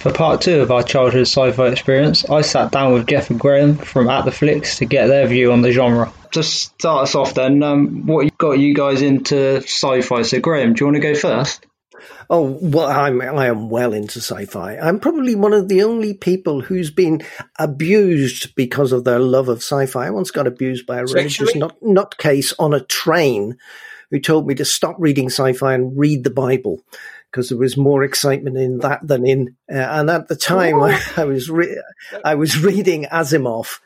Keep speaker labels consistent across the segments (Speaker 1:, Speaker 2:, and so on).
Speaker 1: For part two of our childhood sci-fi experience, I sat down with Jeff and Graham from At the Flicks to get their view on the genre. Just start us off then, um, what got you guys into sci-fi? So Graham, do you want to go first?
Speaker 2: Oh well, I'm I am well into sci-fi. I'm probably one of the only people who's been abused because of their love of sci-fi. I once got abused by a religious nut, nutcase on a train who told me to stop reading sci-fi and read the Bible because there was more excitement in that than in. Uh, and at the time, I, I, was re- I was reading Asimov,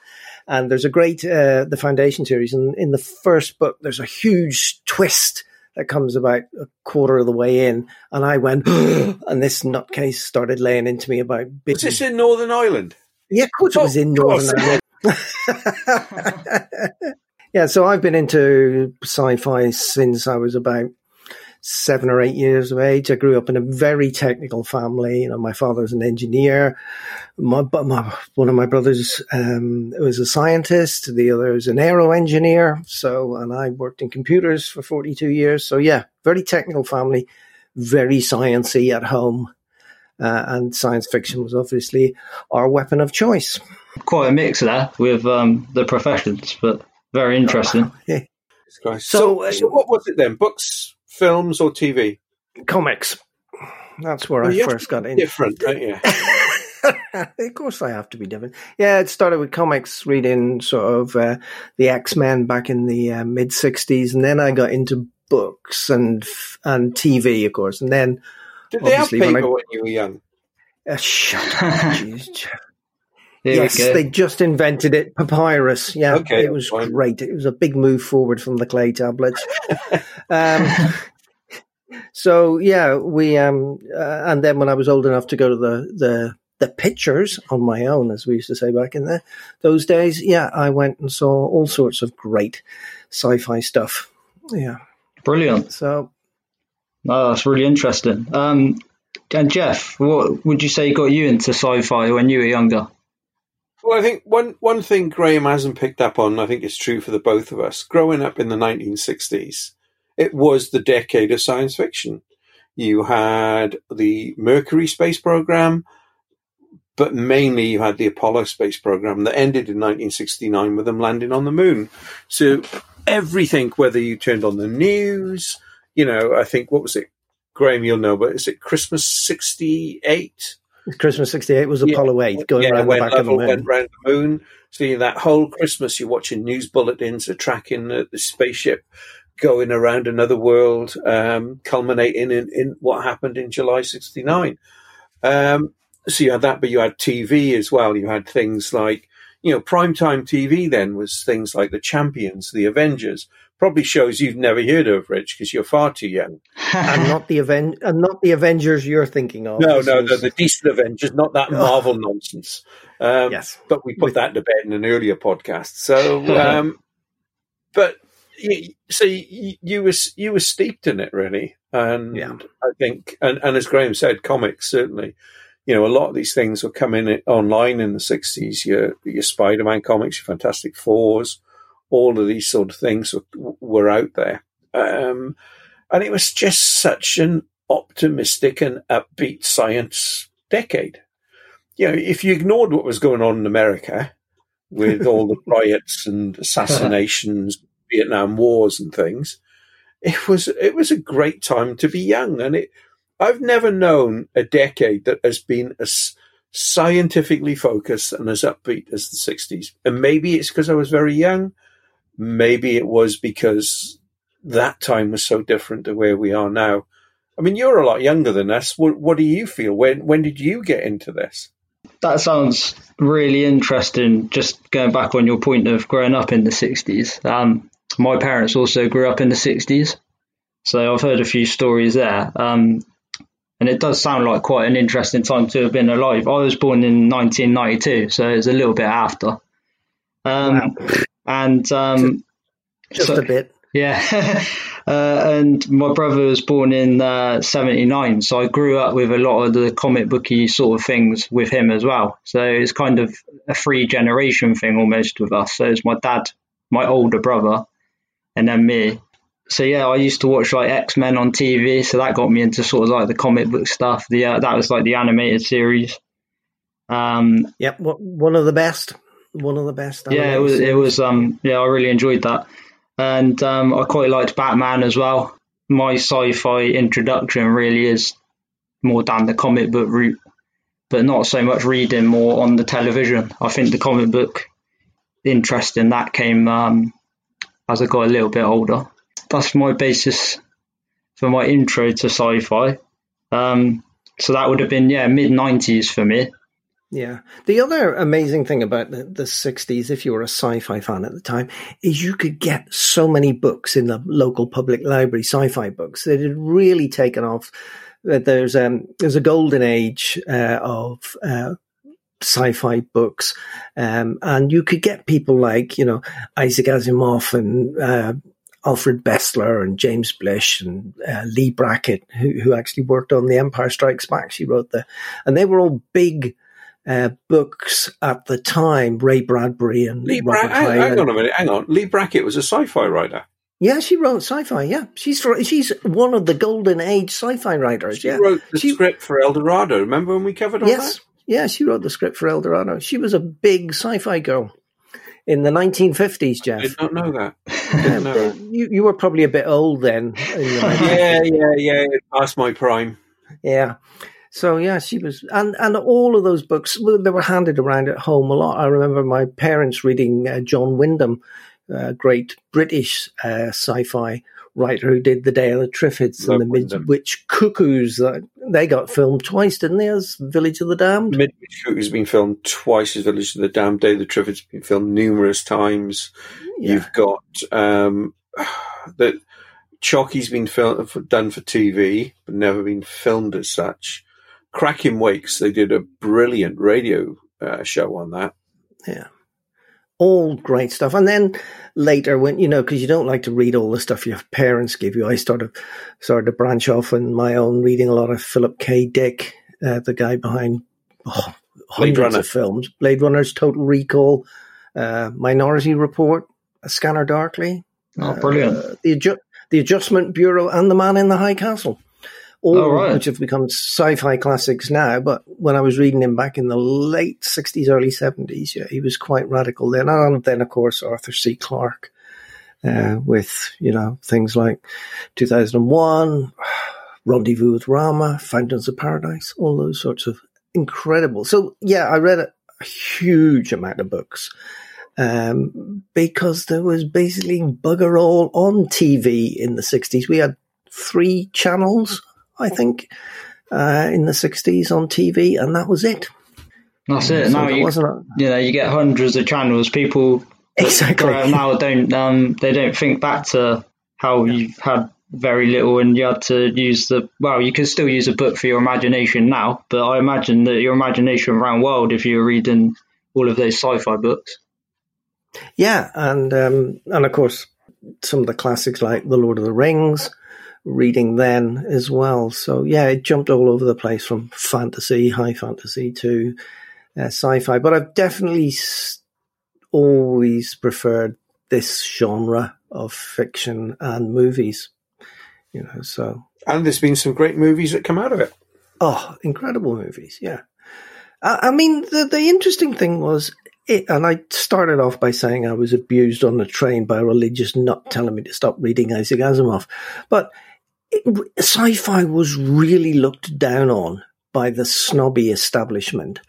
Speaker 2: and there's a great uh, the Foundation series, and in the first book, there's a huge twist that comes about a quarter of the way in, and I went, and this nutcase started laying into me about.
Speaker 3: Was this in Northern Ireland?
Speaker 2: Yeah, of course oh, it was in Northern Ireland. yeah, so I've been into sci-fi since I was about seven or eight years of age. I grew up in a very technical family. You know, my father was an engineer. My, my one of my brothers um, was a scientist. The other was an aero engineer. So, and I worked in computers for 42 years. So yeah, very technical family, very sciency at home. Uh, and science fiction was obviously our weapon of choice.
Speaker 1: Quite a mix there with um, the professions, but very interesting.
Speaker 3: yeah. So, so, so, what was it then? Books, films, or TV?
Speaker 2: Comics. That's where well, I first got in.
Speaker 3: Different, don't you?
Speaker 2: of course, I have to be different. Yeah, it started with comics, reading sort of uh, the X Men back in the uh, mid '60s, and then I got into books and and TV, of course, and then.
Speaker 3: Did they have paper when, I, when you were young?
Speaker 2: Uh, shut up, yes, they just invented it. Papyrus. Yeah, okay, it was fine. great. It was a big move forward from the clay tablets. um, so yeah, we um, uh, and then when I was old enough to go to the the the pictures on my own, as we used to say back in the, those days, yeah, I went and saw all sorts of great sci-fi stuff. Yeah,
Speaker 1: brilliant.
Speaker 2: So,
Speaker 1: oh, that's really interesting. Um, and Jeff, what would you say got you into sci-fi when you were younger?
Speaker 3: Well, I think one one thing Graham hasn't picked up on, I think it's true for the both of us. Growing up in the 1960s, it was the decade of science fiction. You had the Mercury space program, but mainly you had the Apollo space program that ended in 1969 with them landing on the moon. So everything, whether you turned on the news, you know, I think what was it, Graham? You'll know, but is it Christmas '68?
Speaker 2: Christmas '68 was Apollo yeah. 8 going yeah, around the back of the moon.
Speaker 3: Went around the moon. So that whole Christmas, you're watching news bulletins, are tracking the, the spaceship going around another world, um, culminating in, in, what happened in July '69. Um, so you had that, but you had TV as well. You had things like, you know, primetime TV then was things like the Champions, the Avengers, probably shows you've never heard of, Rich, because you're far too young.
Speaker 2: and not the Aven- and not the Avengers you're thinking of.
Speaker 3: No, no, no, the decent Avengers, not that Marvel nonsense. Um,
Speaker 2: yes,
Speaker 3: but we put With- that to bed in an earlier podcast. So, um, but so you, you were you were steeped in it really, and yeah. I think, and, and as Graham said, comics certainly. You know, a lot of these things were coming online in the '60s. Your your Spider-Man comics, your Fantastic Fours, all of these sort of things were, were out there, um, and it was just such an optimistic and upbeat science decade. You know, if you ignored what was going on in America with all the riots and assassinations Vietnam Wars and things, it was it was a great time to be young. And it I've never known a decade that has been as scientifically focused and as upbeat as the 60s. And maybe it's because I was very young. Maybe it was because that time was so different to where we are now. I mean, you're a lot younger than us. What, what do you feel? When when did you get into this?
Speaker 1: That sounds really interesting. Just going back on your point of growing up in the 60s. Um, my parents also grew up in the 60s. So I've heard a few stories there. Um, and it does sound like quite an interesting time to have been alive. I was born in 1992, so it's a little bit after. Um, wow. And um,
Speaker 2: just so, a bit.
Speaker 1: Yeah. uh, and my brother was born in uh, 79, so I grew up with a lot of the comic booky sort of things with him as well. So it's kind of a three generation thing almost with us. So it's my dad, my older brother, and then me. So yeah, I used to watch like X Men on TV, so that got me into sort of like the comic book stuff. The uh, that was like the animated series. Um,
Speaker 2: yep, one of the best. One of the best.
Speaker 1: Yeah, it was. It was. Um, yeah, I really enjoyed that, and um, I quite liked Batman as well. My sci-fi introduction really is more down the comic book route, but not so much reading, more on the television. I think the comic book interest in that came um, as I got a little bit older. That's my basis for my intro to sci-fi. Um, so that would have been yeah mid '90s for me.
Speaker 2: Yeah. The other amazing thing about the, the 60s, if you were a sci fi fan at the time, is you could get so many books in the local public library, sci fi books, that had really taken off. There's, um, there's a golden age uh, of uh, sci-fi books, um, and you could get people like you know Isaac Asimov and uh, Alfred Bester and James Blish and uh, Leigh Brackett, who, who actually worked on The Empire Strikes Back. She wrote the, and they were all big uh, books at the time. Ray Bradbury and
Speaker 3: Leigh Brackett. Hang, hang on a minute. Hang on. Leigh Brackett was a sci-fi writer.
Speaker 2: Yeah, she wrote sci-fi. Yeah, she's she's one of the golden age sci-fi writers.
Speaker 3: She
Speaker 2: yeah.
Speaker 3: wrote the she, script for El Dorado. Remember when we covered all
Speaker 2: yes,
Speaker 3: that?
Speaker 2: Yeah, she wrote the script for El Dorado. She was a big sci-fi girl in the 1950s, Jeff. I
Speaker 3: did not know that. Yeah, know that.
Speaker 2: You, you were probably a bit old then.
Speaker 3: yeah, yeah, yeah. Past my prime.
Speaker 2: Yeah. So yeah, she was, and and all of those books they were handed around at home a lot. I remember my parents reading uh, John Wyndham, uh, great British uh, sci-fi writer who did the Day of the Triffids Love and the Midwich Cuckoos. they got filmed twice, didn't they? As Village of the Damned.
Speaker 3: Midwich Cuckoos has been filmed twice as Village of the Damned. Day of the Triffids has been filmed numerous times. Yeah. You've got um, that. Chocky's been film- done for TV, but never been filmed as such. Kraken Wakes, they did a brilliant radio uh, show on that.
Speaker 2: Yeah. All great stuff. And then later, when, you know, because you don't like to read all the stuff your parents give you, I started, started to branch off on my own, reading a lot of Philip K. Dick, uh, the guy behind oh, hundreds Runner. of films Blade Runners, Total Recall, uh, Minority Report, A Scanner Darkly.
Speaker 1: Oh, brilliant. Uh,
Speaker 2: the, adju- the Adjustment Bureau and The Man in the High Castle all right. which have become sci-fi classics now. But when I was reading him back in the late '60s, early '70s, yeah, he was quite radical then. And then, of course, Arthur C. Clarke uh, with you know things like 2001, Rendezvous with Rama, Fountains of Paradise, all those sorts of incredible. So yeah, I read a, a huge amount of books. Um, because there was basically bugger all on TV in the 60s. We had three channels I think, uh, in the 60s on TV, and that was it.
Speaker 1: That's it. So now you, you know, you get hundreds of channels. People
Speaker 2: exactly
Speaker 1: now don't um, they don't think back to how you've had very little and you had to use the well you can still use a book for your imagination now but i imagine that your imagination ran wild if you were reading all of those sci-fi books
Speaker 2: yeah and um, and of course some of the classics like the lord of the rings reading then as well. So yeah, it jumped all over the place from fantasy, high fantasy to uh, sci-fi. But I've definitely always preferred this genre of fiction and movies. You know, so
Speaker 3: and there's been some great movies that come out of it.
Speaker 2: Oh, incredible movies! Yeah, I, I mean the the interesting thing was it, and I started off by saying I was abused on the train by a religious nut telling me to stop reading Isaac Asimov. But sci-fi was really looked down on by the snobby establishment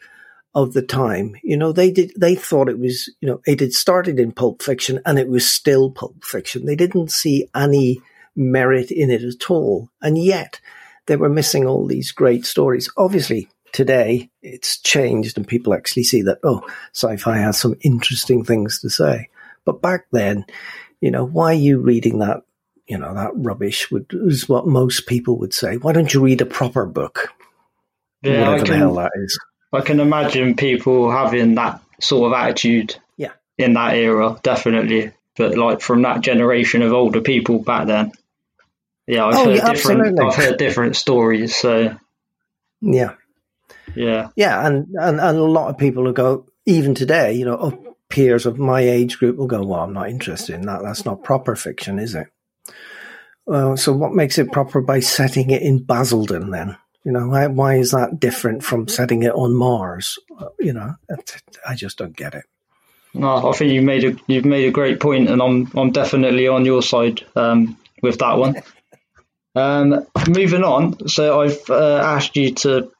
Speaker 2: of the time. You know, they did, they thought it was, you know, it had started in pulp fiction and it was still pulp fiction. They didn't see any merit in it at all. And yet they were missing all these great stories. Obviously, today it's changed and people actually see that, oh, sci-fi has some interesting things to say. But back then, you know, why are you reading that you know, that rubbish would, is what most people would say. Why don't you read a proper book?
Speaker 1: Yeah, Whatever can, the hell that is. I can imagine people having that sort of attitude
Speaker 2: yeah.
Speaker 1: in that era, definitely. But like from that generation of older people back then. Yeah, I've oh, heard yeah, different. I've heard different stories, so
Speaker 2: Yeah.
Speaker 1: Yeah.
Speaker 2: Yeah, and, and, and a lot of people will go even today, you know, peers of my age group will go, Well, I'm not interested in that. That's not proper fiction, is it? Uh, so what makes it proper by setting it in Basildon then? You know, why, why is that different from setting it on Mars? Uh, you know, I just don't get it.
Speaker 1: No, I think you made a you've made a great point, and I'm I'm definitely on your side um, with that one. Um, moving on, so I've uh, asked you to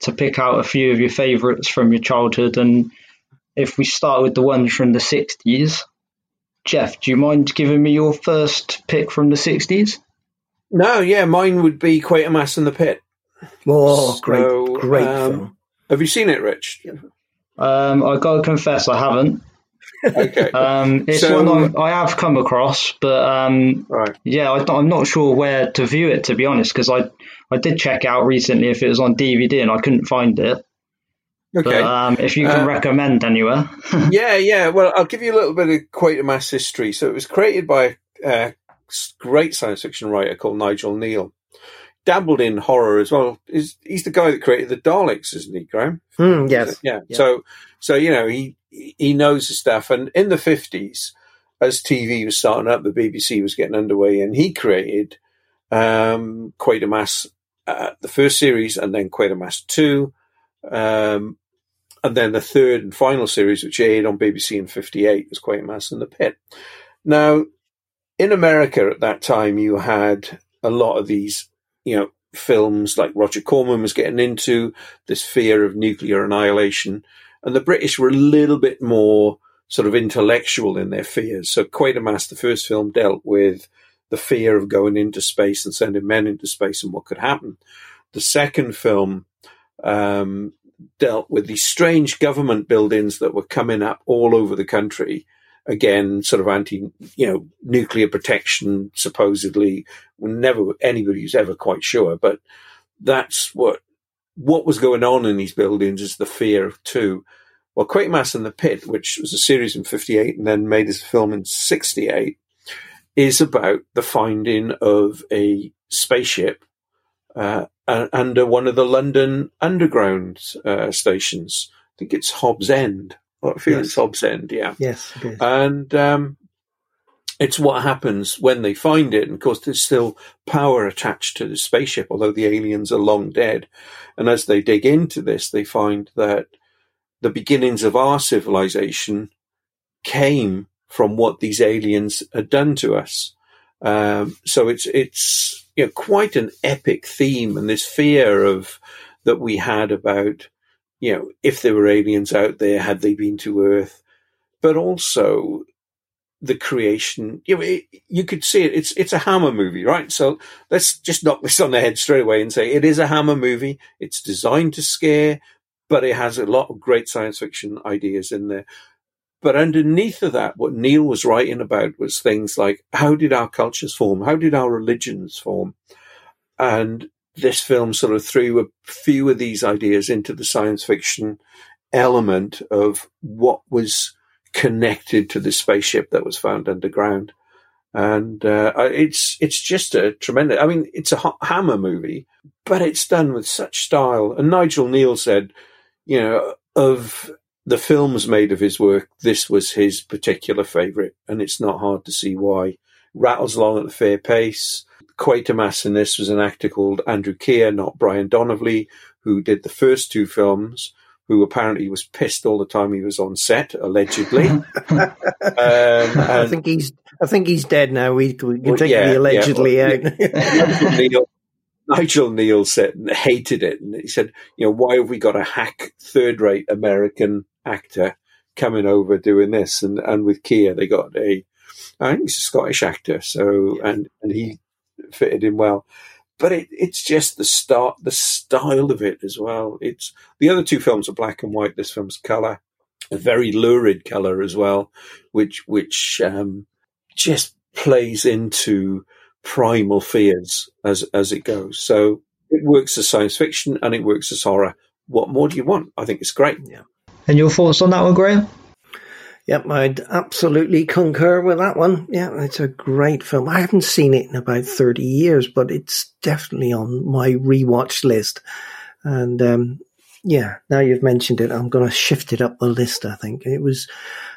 Speaker 1: to pick out a few of your favourites from your childhood, and if we start with the ones from the '60s, Jeff, do you mind giving me your first pick from the '60s?
Speaker 3: No, yeah, mine would be Quatermass in the Pit.
Speaker 2: Oh, great, so, great um, film.
Speaker 3: Have you seen it, Rich?
Speaker 1: Um, I gotta confess, I haven't.
Speaker 3: Okay.
Speaker 1: Um, it's so, one I, I, have come across, but um,
Speaker 3: right.
Speaker 1: yeah, I, am not sure where to view it to be honest, because I I did check out recently if it was on DVD and I couldn't find it. Okay. But, um, if you can uh, recommend anywhere.
Speaker 3: yeah, yeah. Well, I'll give you a little bit of Quatermass history. So it was created by a great science fiction writer called Nigel Kneale. Dabbled in horror as well. He's, he's the guy that created the Daleks, isn't he, Graham?
Speaker 2: Mm, yes.
Speaker 3: Yeah. yeah. So, so you know, he he knows the stuff. And in the 50s, as TV was starting up, the BBC was getting underway, and he created um, Quatermass, uh, the first series, and then Quatermass 2, um, and then the third and final series, which aired on BBC in 58, was Quatermass in the Pit. Now, in America at that time, you had a lot of these, you know, films like Roger Corman was getting into this fear of nuclear annihilation. And the British were a little bit more sort of intellectual in their fears. So Quatermass, the first film, dealt with the fear of going into space and sending men into space and what could happen. The second film um, dealt with these strange government buildings that were coming up all over the country. Again, sort of anti, you know, nuclear protection, supposedly. Never anybody was ever quite sure, but that's what what was going on in these buildings is the fear of two. Well, Quatermass in the Pit, which was a series in 58 and then made as a film in 68, is about the finding of a spaceship under one of the London Underground uh, stations. I think it's Hobbs End. I feel yes. it's Hobbs End, yeah.
Speaker 2: Yes,
Speaker 3: And um, it's what happens when they find it. And of course, there's still power attached to the spaceship, although the aliens are long dead. And as they dig into this, they find that the beginnings of our civilization came from what these aliens had done to us. Um, so it's it's you know, quite an epic theme, and this fear of that we had about you know if there were aliens out there, had they been to Earth, but also the creation. You know, it, you could see it. It's it's a Hammer movie, right? So let's just knock this on the head straight away and say it is a Hammer movie. It's designed to scare, but it has a lot of great science fiction ideas in there. But underneath of that, what Kneale was writing about was things like how did our cultures form? How did our religions form? And this film sort of threw a few of these ideas into the science fiction element of what was connected to the spaceship that was found underground. And uh, it's it's just a tremendous. I mean, it's a Hammer movie, but it's done with such style. And Nigel Kneale said, you know, of the films made of his work, this was his particular favourite, and it's not hard to see why. Rattles along at a fair pace. Quatermass in this was an actor called Andrew Keir, not Brian Donlevy, who did the first two films who apparently was pissed all the time he was on set, allegedly. um,
Speaker 2: I think he's I think he's dead now. We, we can well, take yeah, the allegedly yeah, well,
Speaker 3: out. Nigel, Nigel Kneale said hated it, and he said, "You know, why have we got a hack, third-rate American actor coming over doing this?" And and with Keir, they got a, I think he's a Scottish actor, so and and he fitted in well but it, it's just the start, the style of it as well. It's the other two films are black and white. This film's color, a very lurid color as well, which which um, just plays into primal fears as as it goes. So it works as science fiction and it works as horror. What more do you want? I think it's great.
Speaker 2: Yeah.
Speaker 1: And your thoughts on that one, Graham?
Speaker 2: Yep, I'd absolutely concur with that one. Yeah, it's a great film. I haven't seen it in about 30 years, but it's definitely on my rewatch list. And um, yeah, now you've mentioned it, I'm going to shift it up the list, I think. It was,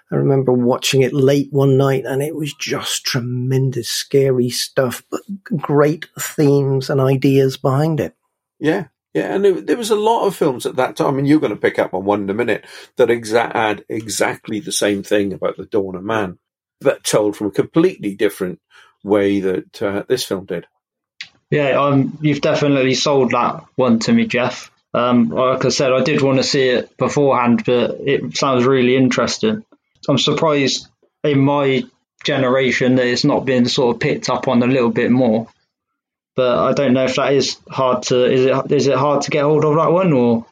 Speaker 2: I remember watching it late one night and it was just tremendous, scary stuff, but great themes and ideas behind it.
Speaker 3: Yeah, Yeah, and there, there was a lot of films at that time. Mean, you're going to pick up on one in a minute that exa- had exactly the same thing about the dawn of man, but told from a completely different way that uh, this film did.
Speaker 1: Yeah, um, you've definitely sold that one to me, Jeff. Um, like I said, I did want to see it beforehand, but it sounds really interesting. I'm surprised in my generation that it's not been sort of picked up on a little bit more. But I don't know if that is hard to is it is it hard to get hold of that one or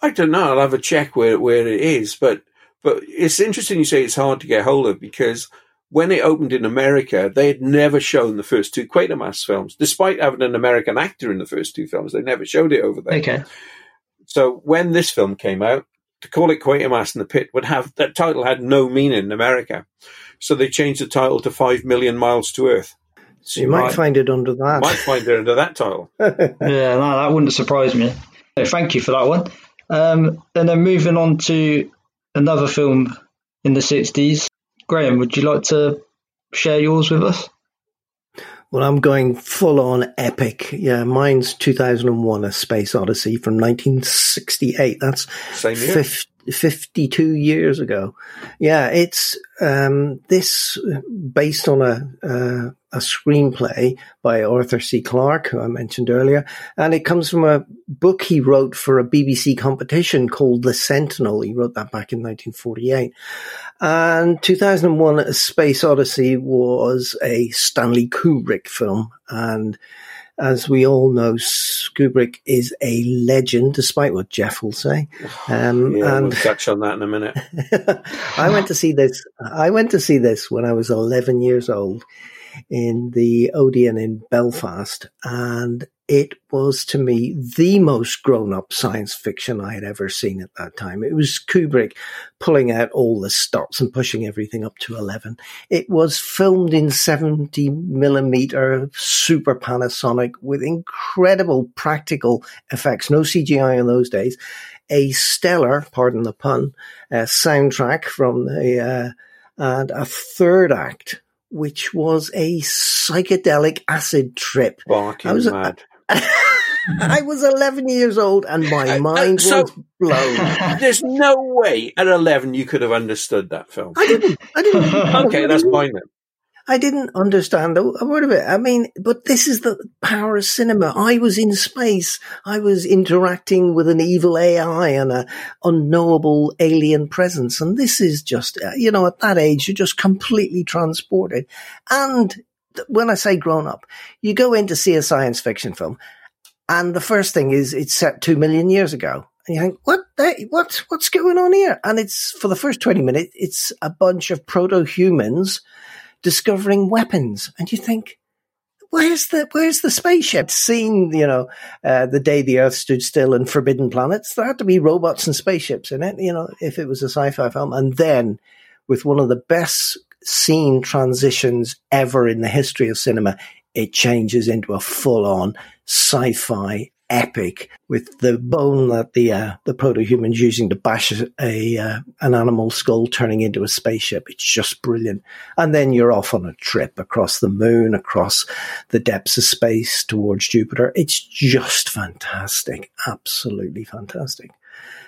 Speaker 3: I don't know. I'll have a check where where it is, but but it's interesting you say it's hard to get hold of because when it opened in America, they had never shown the first two Quatermass films, despite having an American actor in the first two films. They never showed it over there.
Speaker 1: Okay.
Speaker 3: So when this film came out, to call it Quatermass in the Pit would have that title had no meaning in America. So they changed the title to Five Million Miles to Earth.
Speaker 2: So you, might, might, find it under that.
Speaker 3: Might find it under that title.
Speaker 1: yeah, no, that wouldn't surprise me. No, thank you for that one. Um, and then moving on to another film in the 60s. Graham, would you like to share yours with us?
Speaker 2: Well, I'm going full on epic. Yeah, mine's 2001 A Space Odyssey from 1968. That's
Speaker 3: Same year.
Speaker 2: 50, 52 years ago. Yeah, it's um, this based on a, uh, a screenplay by Arthur C. Clarke, who I mentioned earlier, and it comes from a book he wrote for a BBC competition called The Sentinel. He wrote that back in 1948. And 2001 A Space Odyssey was a Stanley Kubrick film, and as we all know, Kubrick is a legend, despite what Jeff will say.
Speaker 3: Um, yeah, and we'll touch on that in a minute.
Speaker 2: I went to see this. I went to see this when I was 11 years old in the Odeon in Belfast, and it was to me the most grown up science fiction I had ever seen at that time. It was Kubrick pulling out all the stops and pushing everything up to 11. It was filmed in 70 millimeter super Panavision with incredible practical effects. No CGI in those days. A stellar, pardon the pun, uh, soundtrack from the, uh, and a third act which was a psychedelic acid trip.
Speaker 3: Barking I was mad.
Speaker 2: I was 11 years old and my uh, mind uh, so, was blown.
Speaker 3: There's no way at 11 you could have understood that film.
Speaker 2: I didn't. I didn't.
Speaker 3: okay, that's fine then.
Speaker 2: I didn't understand a, word of it. I mean, but this is the power of cinema. I was in space. I was interacting with an evil AI and an unknowable alien presence. And this is just, uh, you know, at that age, you're just completely transported. And when I say grown up, you go in to see a science fiction film, and the first thing is it's set two million years ago. And you think, what, what's, what's going on here? And it's, for the first 20 minutes, it's a bunch of proto-humans discovering weapons. And you think, where's the, where's the spaceship? Seen, you know, uh, the day the earth stood still and forbidden planets. There had to be robots and spaceships in it, you know, if it was a sci-fi film. And then with one of the best scene transitions ever in the history of cinema. It changes into a full on sci fi epic with the bone that the uh, the proto humans using to bash a uh, an animal skull turning into a spaceship. It's just brilliant. And then you're off on a trip across the moon, across the depths of space towards Jupiter. It's just fantastic, absolutely fantastic.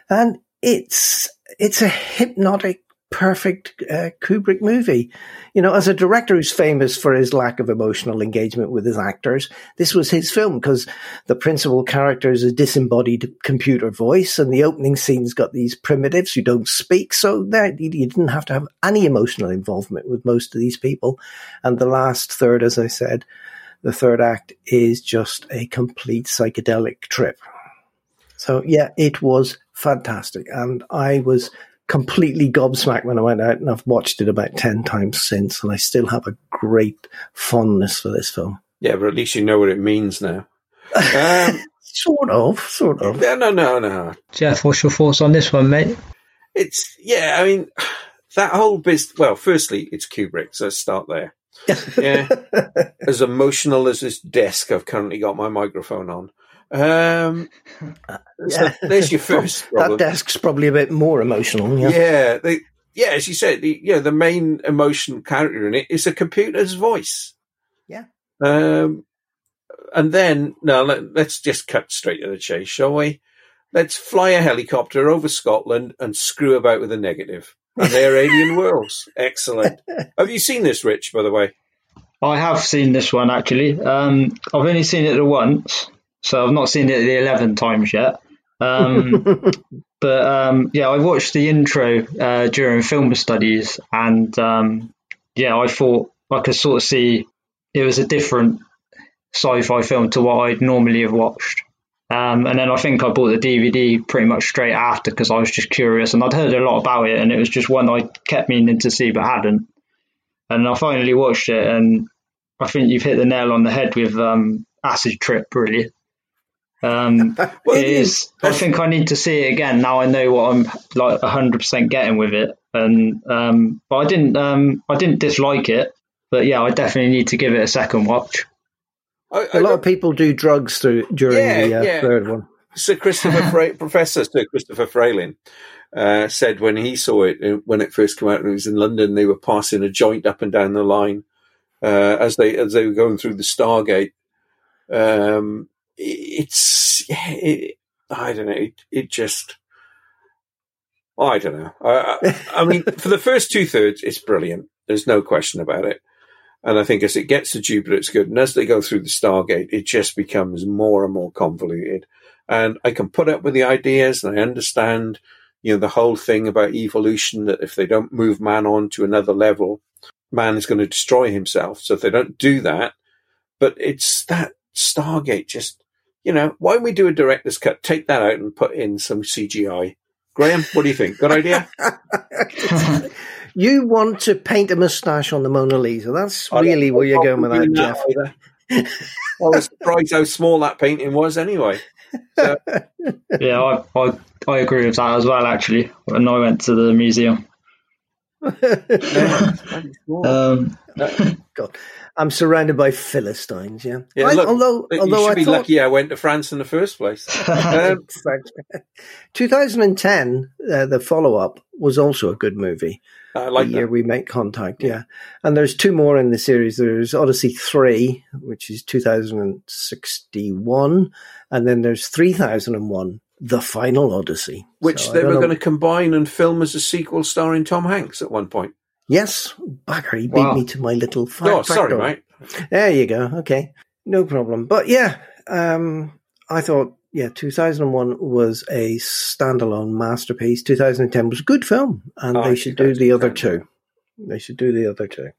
Speaker 2: And it's it's a hypnotic perfect uh, Kubrick movie. You know, as a director who's famous for his lack of emotional engagement with his actors, this was his film because the principal character is a disembodied computer voice, and the opening scene's got these primitives who don't speak. So there, you didn't have to have any emotional involvement with most of these people. And the last third, as I said, the third act is just a complete psychedelic trip. So yeah, it was fantastic, and I was completely gobsmacked when I went out, and I've watched it about 10 times since, and I still have a great fondness for this film.
Speaker 3: Yeah, but at least you know what it means now. Um,
Speaker 2: sort of, sort of.
Speaker 3: No, no, no, no.
Speaker 1: Jeff, what's your thoughts on this one, mate?
Speaker 3: It's, yeah, I mean, that whole business, well, firstly, it's Kubrick, so let's start there. yeah. as emotional as this desk I've currently got my microphone on. Um, so there's your first problem.
Speaker 2: that desk's probably a bit more emotional.
Speaker 3: Yeah, yeah, they, yeah as you said, the, you know, the main emotional character in it is a computer's voice.
Speaker 2: Yeah.
Speaker 3: Um, and then now let, let's just cut straight to the chase, shall we? Let's fly a helicopter over Scotland and screw about with a negative. And they're alien worlds. Excellent. Have you seen this, Rich? By the way,
Speaker 1: I have seen this one actually. Um, I've only seen it once, so I've not seen it the eleven times yet. Um, but um, yeah, I watched the intro uh, during film studies, and um, yeah, I thought I could sort of see it was a different sci-fi film to what I'd normally have watched. Um, and then I think I bought the DVD pretty much straight after because I was just curious and I'd heard a lot about it and it was just one I kept meaning to see but hadn't. And I finally watched it and I think you've hit the nail on the head with um, Acid Trip, really. Um, well, it is. I think I need to see it again now. I know what I'm like 100 percent getting with it, and um, but I didn't. Um, I didn't dislike it, but yeah, I definitely need to give it a second watch.
Speaker 2: I, I a lot of people do drugs through during yeah, the uh, yeah. third one.
Speaker 3: Sir Christopher Fra- Professor Sir Christopher Frayling uh, said when he saw it uh, when it first came out and it was in London, they were passing a joint up and down the line uh, as they as they were going through the Stargate. Um, it's it, I don't know. It, it just I don't know. I, I mean, for the first two thirds, it's brilliant. There's no question about it. And I think as it gets to Jupiter, it's good. And as they go through the Stargate, it just becomes more and more convoluted. And I can put up with the ideas and I understand, you know, the whole thing about evolution that if they don't move man on to another level, man is going to destroy himself. So if they don't do that, but it's that Stargate just, you know, why don't we do a director's cut? Take that out and put in some CGI. Graham, what do you think? Good idea?
Speaker 2: You want to paint a moustache on the Mona Lisa. That's really where you're going with that, Jeff.
Speaker 3: I was surprised how small that painting was anyway.
Speaker 1: So. yeah, I, I, I agree with that as well, actually, when I went to the museum.
Speaker 2: um, God. I'm surrounded by Philistines. Yeah.
Speaker 3: yeah I, look, although, you although should I be thought, lucky I went to France in the first place. um,
Speaker 2: 2010, uh, the follow up was also a good movie.
Speaker 3: I like
Speaker 2: the year we make contact. Yeah, and there's two more in the series. There's Odyssey three, which is 2061, and then there's 3001, the final Odyssey,
Speaker 3: which so they were going to combine and film as a sequel starring Tom Hanks at one point.
Speaker 2: Yes, Bagger, he wow. beat me to my little.
Speaker 3: Oh, sorry, mate.
Speaker 2: There you go. Okay, no problem. But yeah, um, I thought yeah, 2001 was a standalone masterpiece. 2010 was a good film, and oh, they should do the other two. They should do the other two.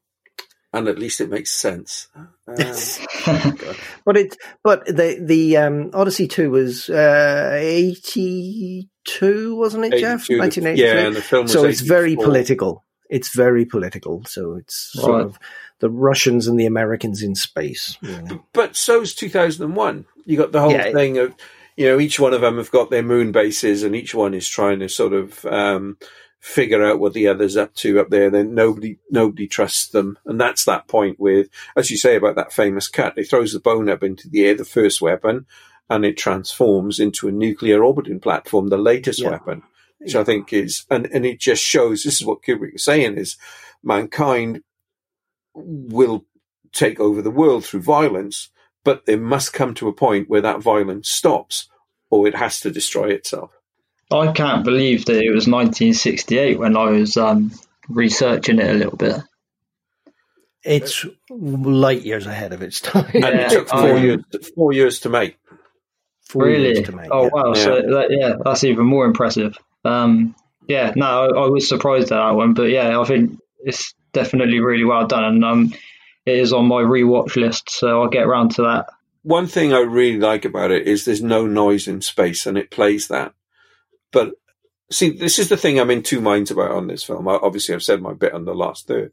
Speaker 3: And at least it makes sense. Uh,
Speaker 2: but it, but the the um, Odyssey two was uh, eighty two, wasn't it, Jeff?
Speaker 3: Nineteen eighty two. Yeah, and the film
Speaker 2: so it's very political. It's very political. So it's right. sort of the Russians and the Americans in space.
Speaker 3: You know? But so's two thousand and one. You got the whole yeah, thing of you know, each one of them have got their moon bases, and each one is trying to sort of um, figure out what the other's up to up there. Then nobody nobody trusts them, and that's that point with, as you say about that famous cut. It throws the bone up into the air, the first weapon, and it transforms into a nuclear orbiting platform, the latest yeah. weapon, which yeah. I think is, and and it just shows. This is what Kubrick is saying: is mankind will take over the world through violence but it must come to a point where that violence stops or it has to destroy itself.
Speaker 1: I can't believe that it was 1968 when I was um, researching it a little bit.
Speaker 2: It's light years ahead of its time.
Speaker 3: And it took four, um, years, four years to make.
Speaker 1: Four really? Make, oh, yeah. wow. Yeah. So, that, yeah, that's even more impressive. Um, yeah, no, I, I, was surprised at that one. But yeah, I think it's definitely really well done. And um, it is on my rewatch list, so I'll get around to that.
Speaker 3: One thing I really like about it is there's no noise in space, and it plays that. But see, this is the thing I'm in two minds about on this film. Obviously, I've said my bit on the last third,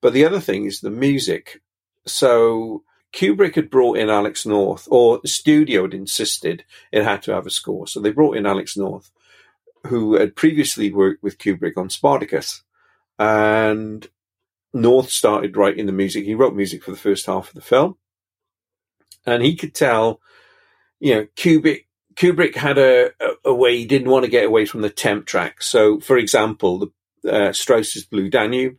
Speaker 3: but the other thing is the music. So Kubrick had brought in Alex North, or the studio had insisted it had to have a score. So they brought in Alex North, who had previously worked with Kubrick on Spartacus. And North started writing the music. He wrote music for the first half of the film. And he could tell, you know, Kubrick, Kubrick had a, a, way he didn't want to get away from the temp track. So, for example, the uh, Strauss's Blue Danube,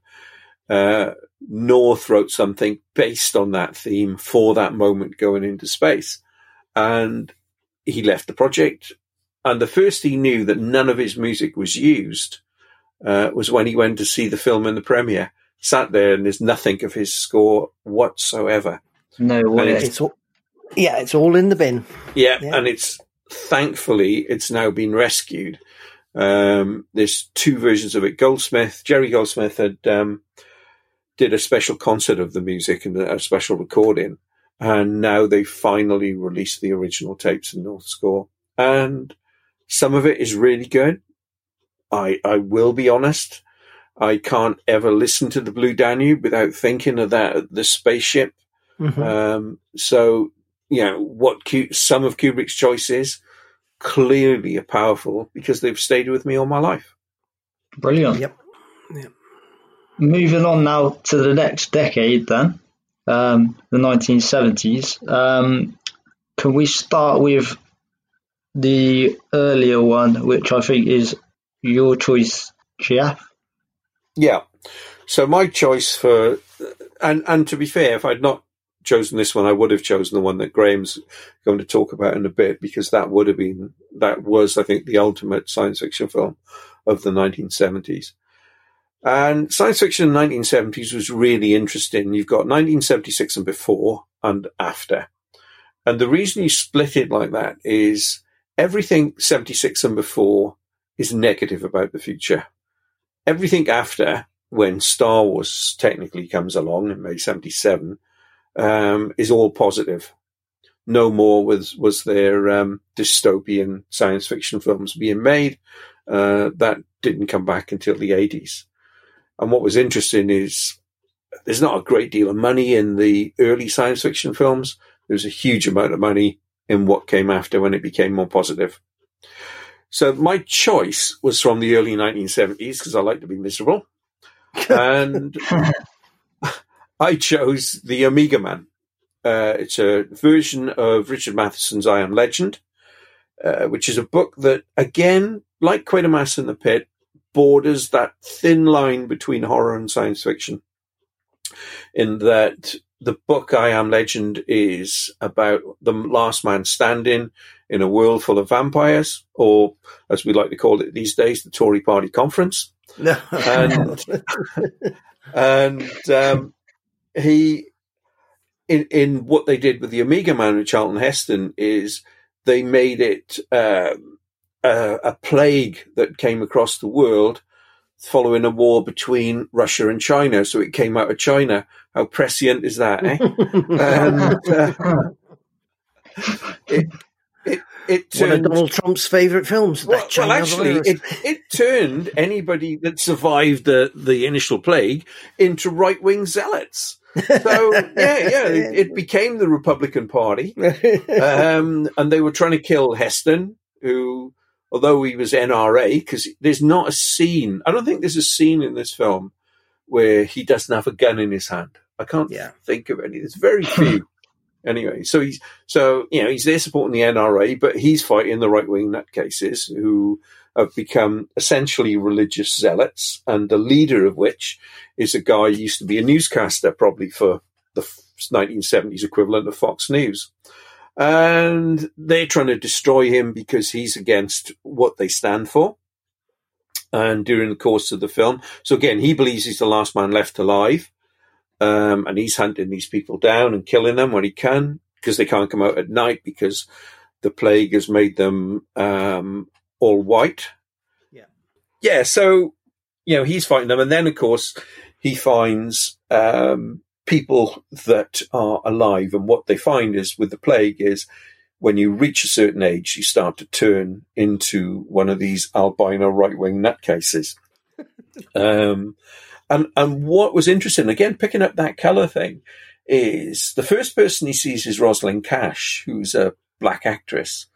Speaker 3: uh, North wrote something based on that theme for that moment going into space. And he left the project. And the first he knew that none of his music was used uh, was when he went to see the film in the premiere. Sat there and there's nothing of his score whatsoever.
Speaker 1: No way.
Speaker 2: It's, it's all, yeah, it's all in the bin.
Speaker 3: Yeah, yeah, and it's thankfully it's now been rescued. Um, there's two versions of it. Goldsmith, Jerry Goldsmith had um, did a special concert of the music and a special recording, and now they finally released the original tapes and North Score. And some of it is really good. I I will be honest. I can't ever listen to the Blue Danube without thinking of that the spaceship. Mm-hmm. Um, so you know what some of Kubrick's choices clearly are powerful because they've stayed with me all my life.
Speaker 1: Brilliant.
Speaker 2: Yep. Yep.
Speaker 1: Moving on now to the next decade, then um, the 1970s. Um, can we start with the earlier one, which I think is your choice, Jeff?
Speaker 3: Yeah. So my choice for, and and to be fair, if I'd not chosen this one, I would have chosen the one that Graham's going to talk about in a bit because that would have been that was, I think, the ultimate science fiction film of the 1970s. And science fiction in the 1970s was really interesting. You've got 1976 and before and after. And the reason you split it like that is everything 76 and before is negative about the future. Everything after, when Star Wars technically comes along in May 77, um, is all positive. No more was was there um, dystopian science fiction films being made. Uh, that didn't come back until the eighties. And what was interesting is there's not a great deal of money in the early science fiction films. There was a huge amount of money in what came after when it became more positive. So my choice was from the early 1970s because I like to be miserable. and I chose The Omega Man. Uh, it's a version of Richard Matheson's I Am Legend, uh, which is a book that, again, like Quatermass in the Pit, borders that thin line between horror and science fiction. In that the book I Am Legend is about the last man standing in a world full of vampires, or as we like to call it these days, the Tory Party conference. and and um, he in in what they did with the Omega Man with Charlton Heston is they made it um, a, a, plague that came across the world following a war between Russia and China. So it came out of China. How prescient is that? Eh? and, uh, it, it, it turned,
Speaker 2: one of Donald Trump's favourite films.
Speaker 3: Well, well actually, it, it turned anybody that survived the, the initial plague into right wing zealots. So yeah, yeah, it, it, became the Republican Party, um, and they were trying to kill Heston, who, although he was NRA, because there's not a scene. I don't think there's a scene in this film where he doesn't have a gun in his hand. I can't yeah. think of any. There's very few. anyway, so he's so you know he's there supporting the NRA, but he's fighting the right wing nutcases who have become essentially religious zealots, and the leader of which is a guy who used to be a newscaster, probably for the 1970s equivalent of Fox News. And they're trying to destroy him because he's against what they stand for. And during the course of the film, so again, he believes he's the last man left alive. Um, and he's hunting these people down and killing them when he can because they can't come out at night because the plague has made them um, all white.
Speaker 2: Yeah.
Speaker 3: Yeah. So, you know, he's fighting them. And then, of course, he finds um, people that are alive. And what they find is with the plague is when you reach a certain age, you start to turn into one of these albino right wing nutcases. um, and, and what was interesting, again, picking up that colour thing, is the first person he sees is Rosalind Cash, who's a black actress.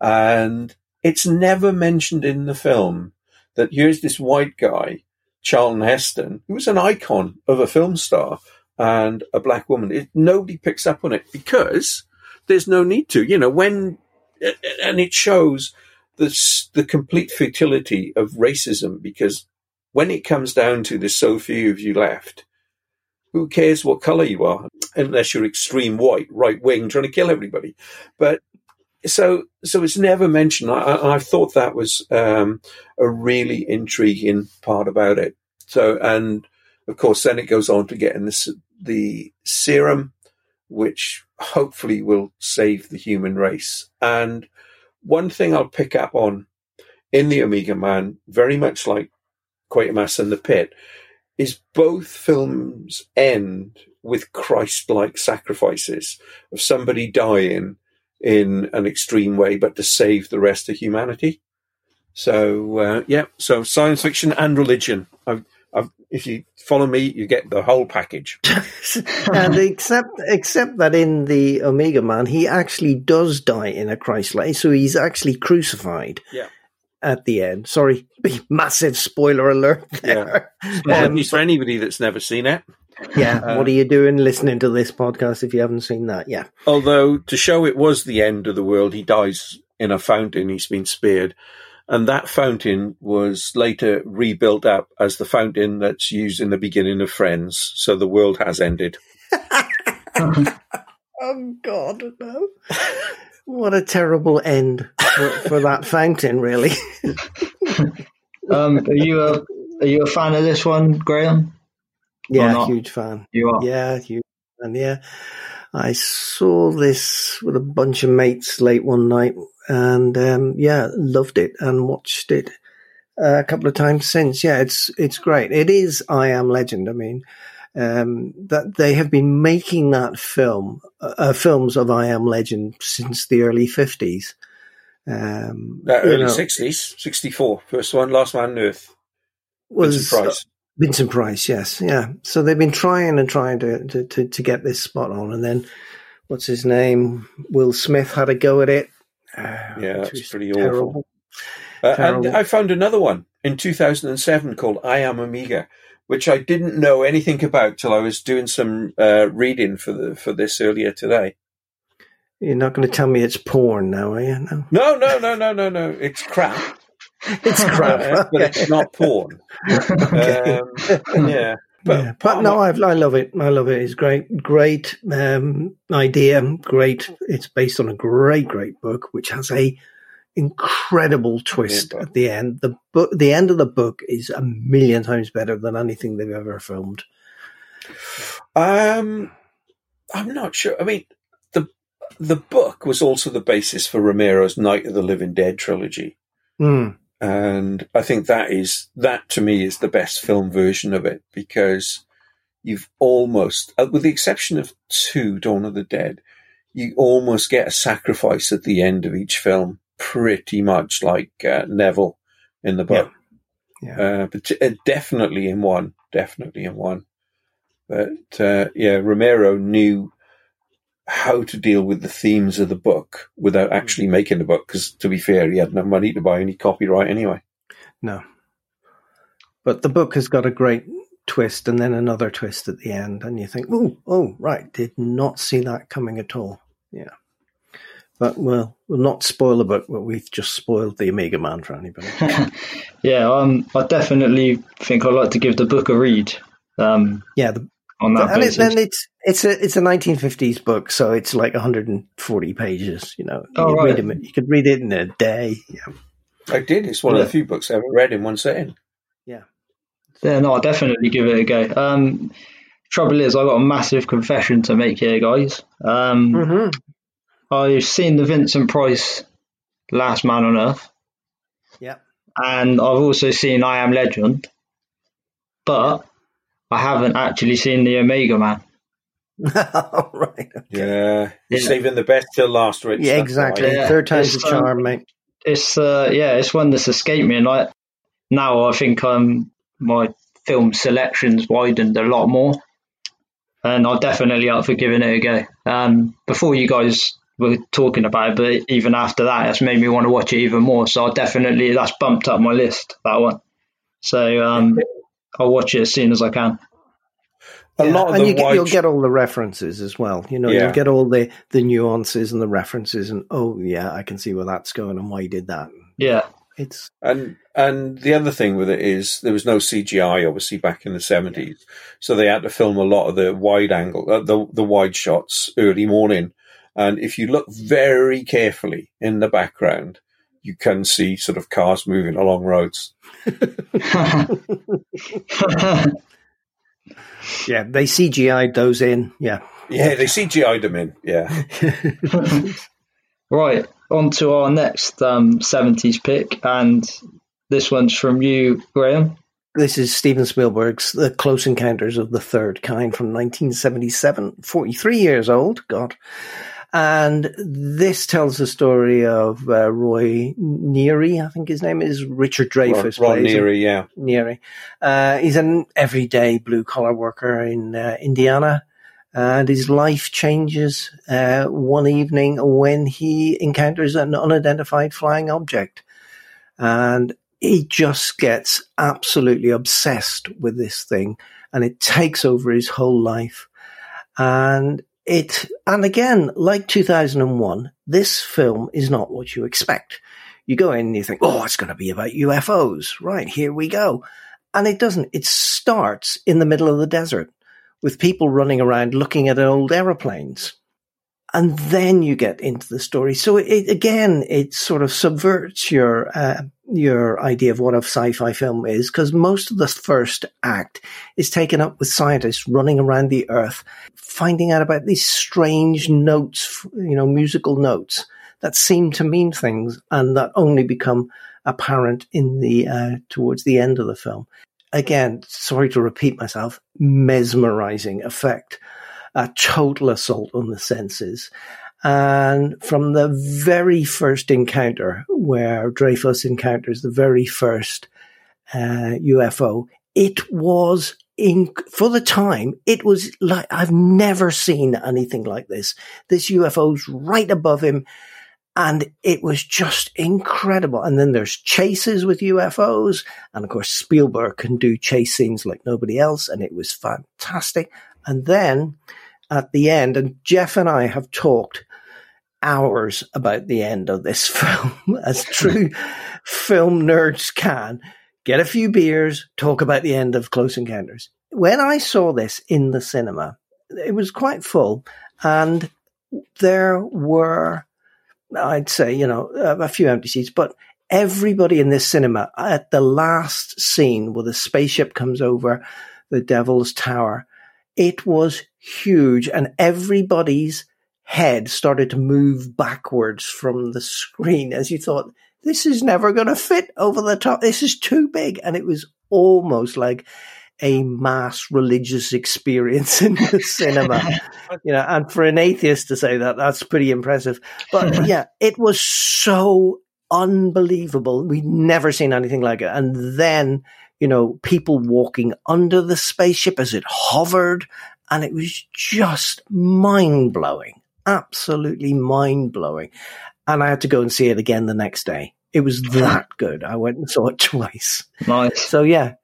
Speaker 3: And it's never mentioned in the film that here's this white guy, Charlton Heston, who was an icon of a film star and a black woman. It, nobody picks up on it because there's no need to. You know, when, and it shows the, the complete futility of racism because when it comes down to there's so few of you left, who cares what color you are, unless you're extreme white, right wing, trying to kill everybody. But so, so it's never mentioned. I, I thought that was um, a really intriguing part about it. So, and of course, then it goes on to get in the, the serum, which hopefully will save the human race. And one thing I'll pick up on in the Omega Man, very much like Quatermass and the Pit, is both films end with Christ-like sacrifices of somebody dying in an extreme way, but to save the rest of humanity. So uh, yeah, so science fiction and religion. I've, I've, if you follow me, you get the whole package.
Speaker 2: and except except that in the Omega Man, he actually does die in a Christ-like, so he's actually crucified.
Speaker 3: Yeah
Speaker 2: at the end. Sorry, massive spoiler alert. There.
Speaker 3: Yeah, um, for anybody that's never seen it.
Speaker 2: Yeah, uh, what are you doing listening to this podcast if you haven't seen that? Yeah.
Speaker 3: Although to show it was the end of the world, he dies in a fountain. He's been speared, and that fountain was later rebuilt up as the fountain that's used in the beginning of Friends. So the world has ended.
Speaker 2: oh God, no! What a terrible end for, for that fountain, really.
Speaker 1: um, are you a are you a fan of this one, Graham?
Speaker 2: Yeah, huge fan.
Speaker 1: You are.
Speaker 2: Yeah, huge fan. Yeah, I saw this with a bunch of mates late one night, and um, yeah, loved it and watched it a couple of times since. Yeah, it's it's great. It is I Am Legend. I mean, um, that they have been making that film, uh, uh films of I Am Legend since the early 50s. Um,
Speaker 3: uh, early know, 60s, 64, first one, Last Man on Earth. Was,
Speaker 2: Vincent Price. Yes, yeah. So they've been trying and trying to, to, to, to get this spot on, and then what's his name? Will Smith had a go at it.
Speaker 3: Uh, yeah, that's pretty terrible. awful. Uh, and I found another one in 2007 called I Am Omega, which I didn't know anything about till I was doing some uh, reading for the for this earlier today.
Speaker 2: You're not going to tell me it's porn now, are you?
Speaker 3: No, no, no, no, no, no. no. It's crap.
Speaker 2: It's crap, uh,
Speaker 3: but it's not porn. um, yeah.
Speaker 2: But, yeah, but no, I, I love it. I love it. It's great, great um, idea. Great. It's based on a great, great book, which has a incredible twist at the end. The book, the end of the book is a million times better than anything they've ever filmed.
Speaker 3: Um, I'm not sure. I mean, the the book was also the basis for Romero's Night of the Living Dead trilogy,
Speaker 2: mm.
Speaker 3: And I think that is that to me is the best film version of it because you've almost, uh, with the exception of two, Dawn of the Dead, you almost get a sacrifice at the end of each film pretty much like uh, Neville in the book.
Speaker 2: Yeah. yeah.
Speaker 3: Uh, but uh, definitely in one, definitely in one. But uh, yeah, Romero knew how to deal with the themes of the book without hmm. actually making the book. Because to be fair, he had no money to buy any copyright anyway.
Speaker 2: No. But the book has got a great twist and then another twist at the end, and you think, oh, oh, right, did not see that coming at all. Yeah. But well, we'll not spoil the book, but we've just spoiled the Omega Man for anybody.
Speaker 1: yeah, um, I definitely think I'd like to give the book a read. Um,
Speaker 2: yeah, the,
Speaker 1: on that
Speaker 2: and it, then it's it's a it's a 1950s book, so it's like 140 pages. You know, you, oh, could, right. read it, you could read it in a day. Yeah,
Speaker 3: I did. It's one yeah. of the few books I ever read in one sitting.
Speaker 2: Yeah,
Speaker 1: yeah, no, I'll definitely give it a go. Um, trouble is, I've got a massive confession to make here, guys. Um,
Speaker 2: mm-hmm.
Speaker 1: I've seen the Vincent Price Last Man on Earth.
Speaker 2: Yeah.
Speaker 1: And I've also seen I Am Legend. But I haven't actually seen the Omega Man.
Speaker 2: right. Okay.
Speaker 3: Yeah. You're yeah. saving the best till last, Rich.
Speaker 2: Yeah, exactly. Right. Yeah. Third time's the charm, um, mate.
Speaker 1: It's uh yeah, it's one that's escaped me and like now I think um my film selection's widened a lot more. And I'm definitely up for giving it a go. Um, before you guys were talking about it, but even after that, it's made me want to watch it even more. So I'll definitely that's bumped up my list that one. So um, I'll watch it as soon as I can.
Speaker 2: A yeah. lot of and you get, you'll get all the references as well. You know, yeah. you'll get all the the nuances and the references, and oh yeah, I can see where that's going and why you did that.
Speaker 1: Yeah,
Speaker 2: it's
Speaker 3: and and the other thing with it is there was no CGI obviously back in the seventies, so they had to film a lot of the wide angle, uh, the the wide shots early morning. And if you look very carefully in the background, you can see sort of cars moving along roads.
Speaker 2: yeah, they CGI'd those in. Yeah.
Speaker 3: Yeah, they CGI'd them in. Yeah.
Speaker 1: right. On to our next um, 70s pick. And this one's from you, Graham.
Speaker 2: This is Steven Spielberg's The Close Encounters of the Third Kind from 1977. 43 years old. God. And this tells the story of uh, Roy Neary, I think his name is Richard Dreyfuss.
Speaker 3: Ron, Ron Neary, yeah.
Speaker 2: Neary. Uh, he's an everyday blue collar worker in uh, Indiana. And his life changes uh, one evening when he encounters an unidentified flying object. And he just gets absolutely obsessed with this thing and it takes over his whole life. And it, and again, like 2001, this film is not what you expect. You go in and you think, oh, it's going to be about UFOs. Right, here we go. And it doesn't. It starts in the middle of the desert with people running around looking at old aeroplanes. And then you get into the story. So it, again, it sort of subverts your uh, your idea of what a sci-fi film is, because most of the first act is taken up with scientists running around the earth, finding out about these strange notes, you know, musical notes that seem to mean things and that only become apparent in the uh, towards the end of the film. Again, sorry to repeat myself, mesmerizing effect, a total assault on the senses. And from the very first encounter, where Dreyfuss encounters the very first uh, UFO, it was in for the time. It was like I've never seen anything like this. This UFO's right above him, and it was just incredible. And then there's chases with UFOs, and of course Spielberg can do chase scenes like nobody else, and it was fantastic. And then at the end, and Jeff and I have talked hours about the end of this film, as true film nerds can. Get a few beers, talk about the end of Close Encounters. When I saw this in the cinema, it was quite full, and there were, I'd say, you know, a few empty seats, but everybody in this cinema at the last scene where the spaceship comes over the Devil's Tower, it was huge, and everybody's head started to move backwards from the screen as you thought, this is never going to fit over the top. This is too big. And it was almost like a mass religious experience in the cinema. you know, and for an atheist to say that, that's pretty impressive. But yeah, it was so unbelievable. We'd never seen anything like it. And then, you know, people walking under the spaceship as it hovered. And it was just mind blowing absolutely mind blowing. And I had to go and see it again the next day. It was that good. I went and saw it twice.
Speaker 1: Nice.
Speaker 2: So yeah,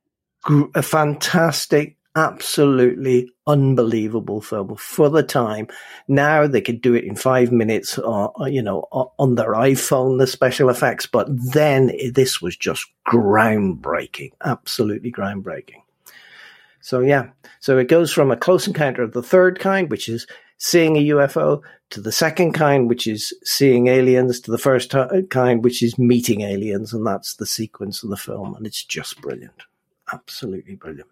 Speaker 2: a fantastic, absolutely unbelievable film for the time. Now they could do it in five minutes, or, you know, on their iPhone, the special effects. But then this was just groundbreaking, absolutely groundbreaking. So yeah, so it goes from a close encounter of the third kind, which is seeing a UFO, to the second kind, which is seeing aliens, to the first kind, which is meeting aliens. And that's the sequence of the film. And it's just brilliant. Absolutely brilliant.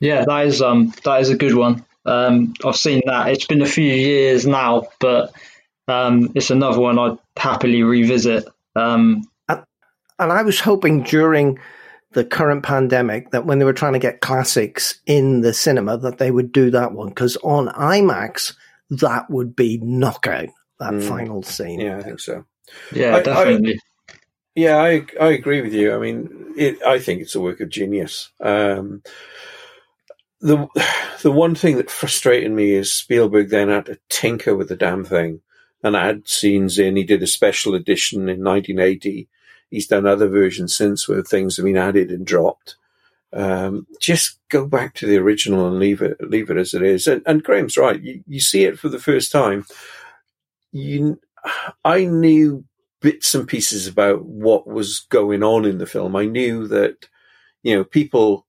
Speaker 1: Yeah, that is um that is a good one. Um, I've seen that. It's been a few years now, but um, it's another one I'd happily revisit. Um,
Speaker 2: and, and I was hoping during the current pandemic that when they were trying to get classics in the cinema that they would do that one because on IMAX that would be knockout that mm. final scene.
Speaker 3: Yeah, I think so.
Speaker 1: Yeah, I, definitely.
Speaker 3: I, yeah, I I agree with you. I mean, it, I think it's a work of genius. Um, the the one thing that frustrated me is Spielberg then had to tinker with the damn thing and add scenes in. He did a special edition in 1980 he's done other versions since where things have been added and dropped. Um, just go back to the original and leave it, leave it as it is. And, and Graham's right. You, you see it for the first time. You, I knew bits and pieces about what was going on in the film. I knew that, you know, people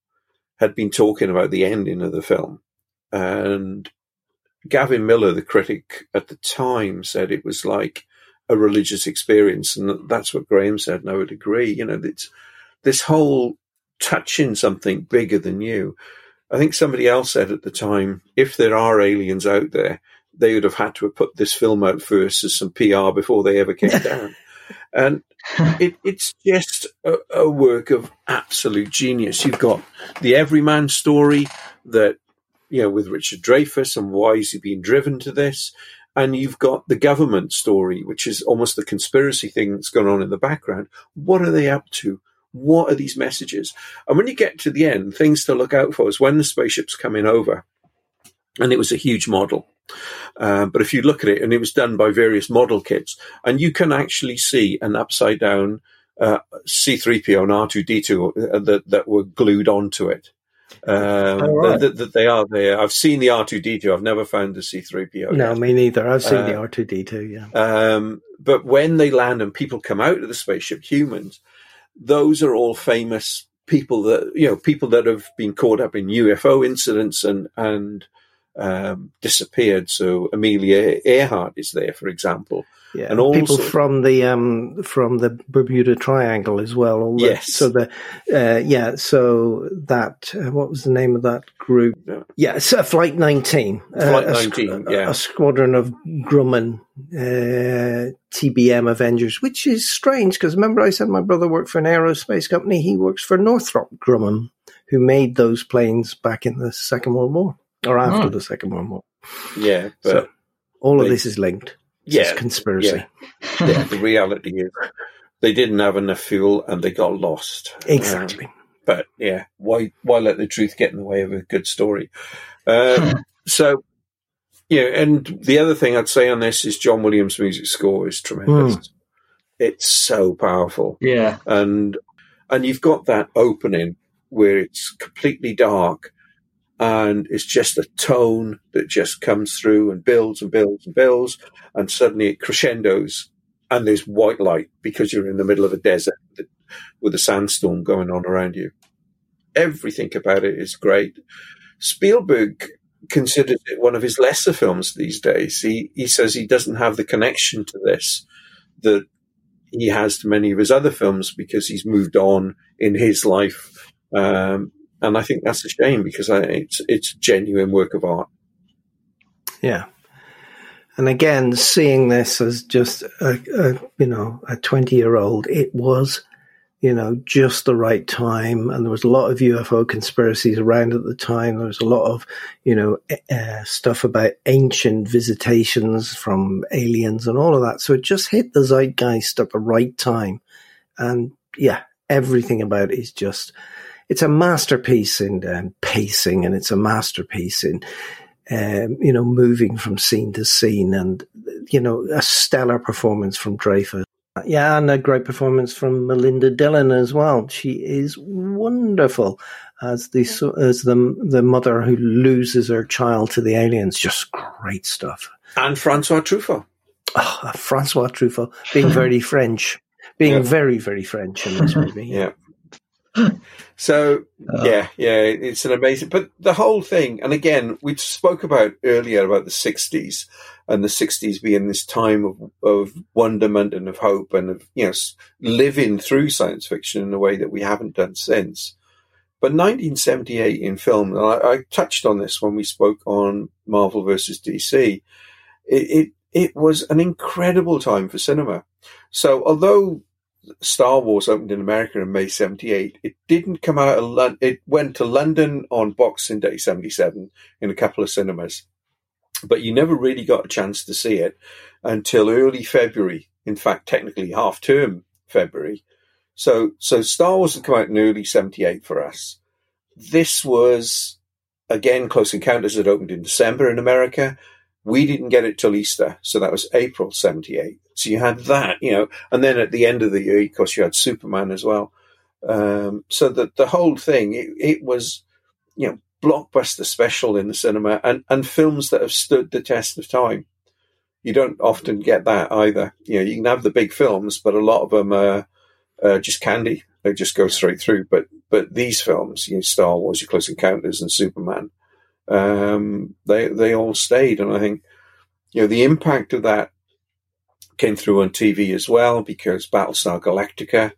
Speaker 3: had been talking about the ending of the film. And Gavin Millar, the critic at the time, said it was like a religious experience. And that's what Graham said. And I would agree. You know, it's this whole touching something bigger than you. I think somebody else said at the time, if there are aliens out there, they would have had to have put this film out first as some PR before they ever came down. And it, it's just a, a, work of absolute genius. You've got the everyman story that, you know, with Richard Dreyfuss and why is he being driven to this? And you've got the government story, which is almost the conspiracy thing that's going on in the background. What are they up to? What are these messages? And when you get to the end, things to look out for is when the spaceship's coming over, and it was a huge model. Uh, but if you look at it, and it was done by various model kits, and you can actually see an upside down uh, C3PO and R2D2 uh, that, that were glued onto it. Um, oh, right. that, they are there. I've seen the R2D2. I've never found the C3PO.
Speaker 2: No, yet. me neither. I've seen uh, the R2D2. Yeah.
Speaker 3: Um, but when they land and people come out of the spaceship, humans, those are all famous people that you know, people that have been caught up in UFO incidents and and um, disappeared. So Amelia Earhart is there, for example.
Speaker 2: Yeah, and also, people from the um, from the Bermuda Triangle as well.
Speaker 3: All the, yes.
Speaker 2: So the uh, yeah. So that uh, what was the name of that group? Yeah, yeah so Flight Nineteen.
Speaker 3: Flight uh, Nineteen.
Speaker 2: A,
Speaker 3: yeah,
Speaker 2: a squadron of Grumman uh, TBM Avengers, which is strange because remember I said my brother worked for an aerospace company. He works for Northrop Grumman, who made those planes back in the Second World War or after oh. the Second World War.
Speaker 3: Yeah, but so
Speaker 2: all they, of this is linked. It's yeah, conspiracy.
Speaker 3: Yeah. yeah. the reality is they didn't have enough fuel and they got lost.
Speaker 2: Exactly. Um,
Speaker 3: but yeah, why why let the truth get in the way of a good story? Um, so yeah, and the other thing I'd say on this is John Williams' music score is tremendous. Mm. It's so powerful.
Speaker 1: Yeah,
Speaker 3: and and you've got that opening where it's completely dark and it's just a tone that just comes through and builds and builds and builds, and suddenly it crescendos, and there's white light because you're in the middle of a desert with a sandstorm going on around you. Everything about it is great. Spielberg considers it one of his lesser films these days. He he says he doesn't have the connection to this that he has to many of his other films because he's moved on in his life um, and I think that's a shame because I, it's it's a genuine work of art.
Speaker 2: Yeah, and again, seeing this as just a, a you know a twenty year old, it was you know just the right time, and there was a lot of UFO conspiracies around at the time. There was a lot of you know uh, stuff about ancient visitations from aliens and all of that. So it just hit the zeitgeist at the right time, and yeah, everything about it is just it's a masterpiece in um, pacing and it's a masterpiece in um, you know moving from scene to scene and you know a stellar performance from Dreyfuss. Yeah, and a great performance from Melinda Dillon as well. She is wonderful as the as the the mother who loses her child to the aliens. Just great stuff.
Speaker 3: And Francois Truffaut.
Speaker 2: Oh, Francois Truffaut being very French, being yeah. very very French in this movie.
Speaker 3: yeah. So oh. yeah, yeah, it's an amazing. But the whole thing, and again, we spoke about earlier about the '60s and the '60s being this time of, of wonderment and of hope and of you know living through science fiction in a way that we haven't done since. But 1978 in film, and I, I touched on this when we spoke on Marvel versus DC. It, it it was an incredible time for cinema. So although Star Wars opened in America in May 78. It didn't come out of London. It went to London on Boxing Day 77 in a couple of cinemas. But you never really got a chance to see it until early February. In fact, technically half term February. So, so Star Wars had come out in early 78 for us. This was, again, Close Encounters had opened in December in America. We didn't get it till Easter. So that was April 78. So you had that, you know, and then at the end of the year, of course, you had Superman as well. Um, so that the whole thing, it, it, was, you know, blockbuster special in the cinema and, and films that have stood the test of time. You don't often get that either. You know, you can have the big films, but a lot of them are, are just candy. They just go straight through. But but these films, you know, Star Wars, Your Close Encounters, and Superman, um, they they all stayed. And I think you know the impact of that came through on TV as well because Battlestar Galactica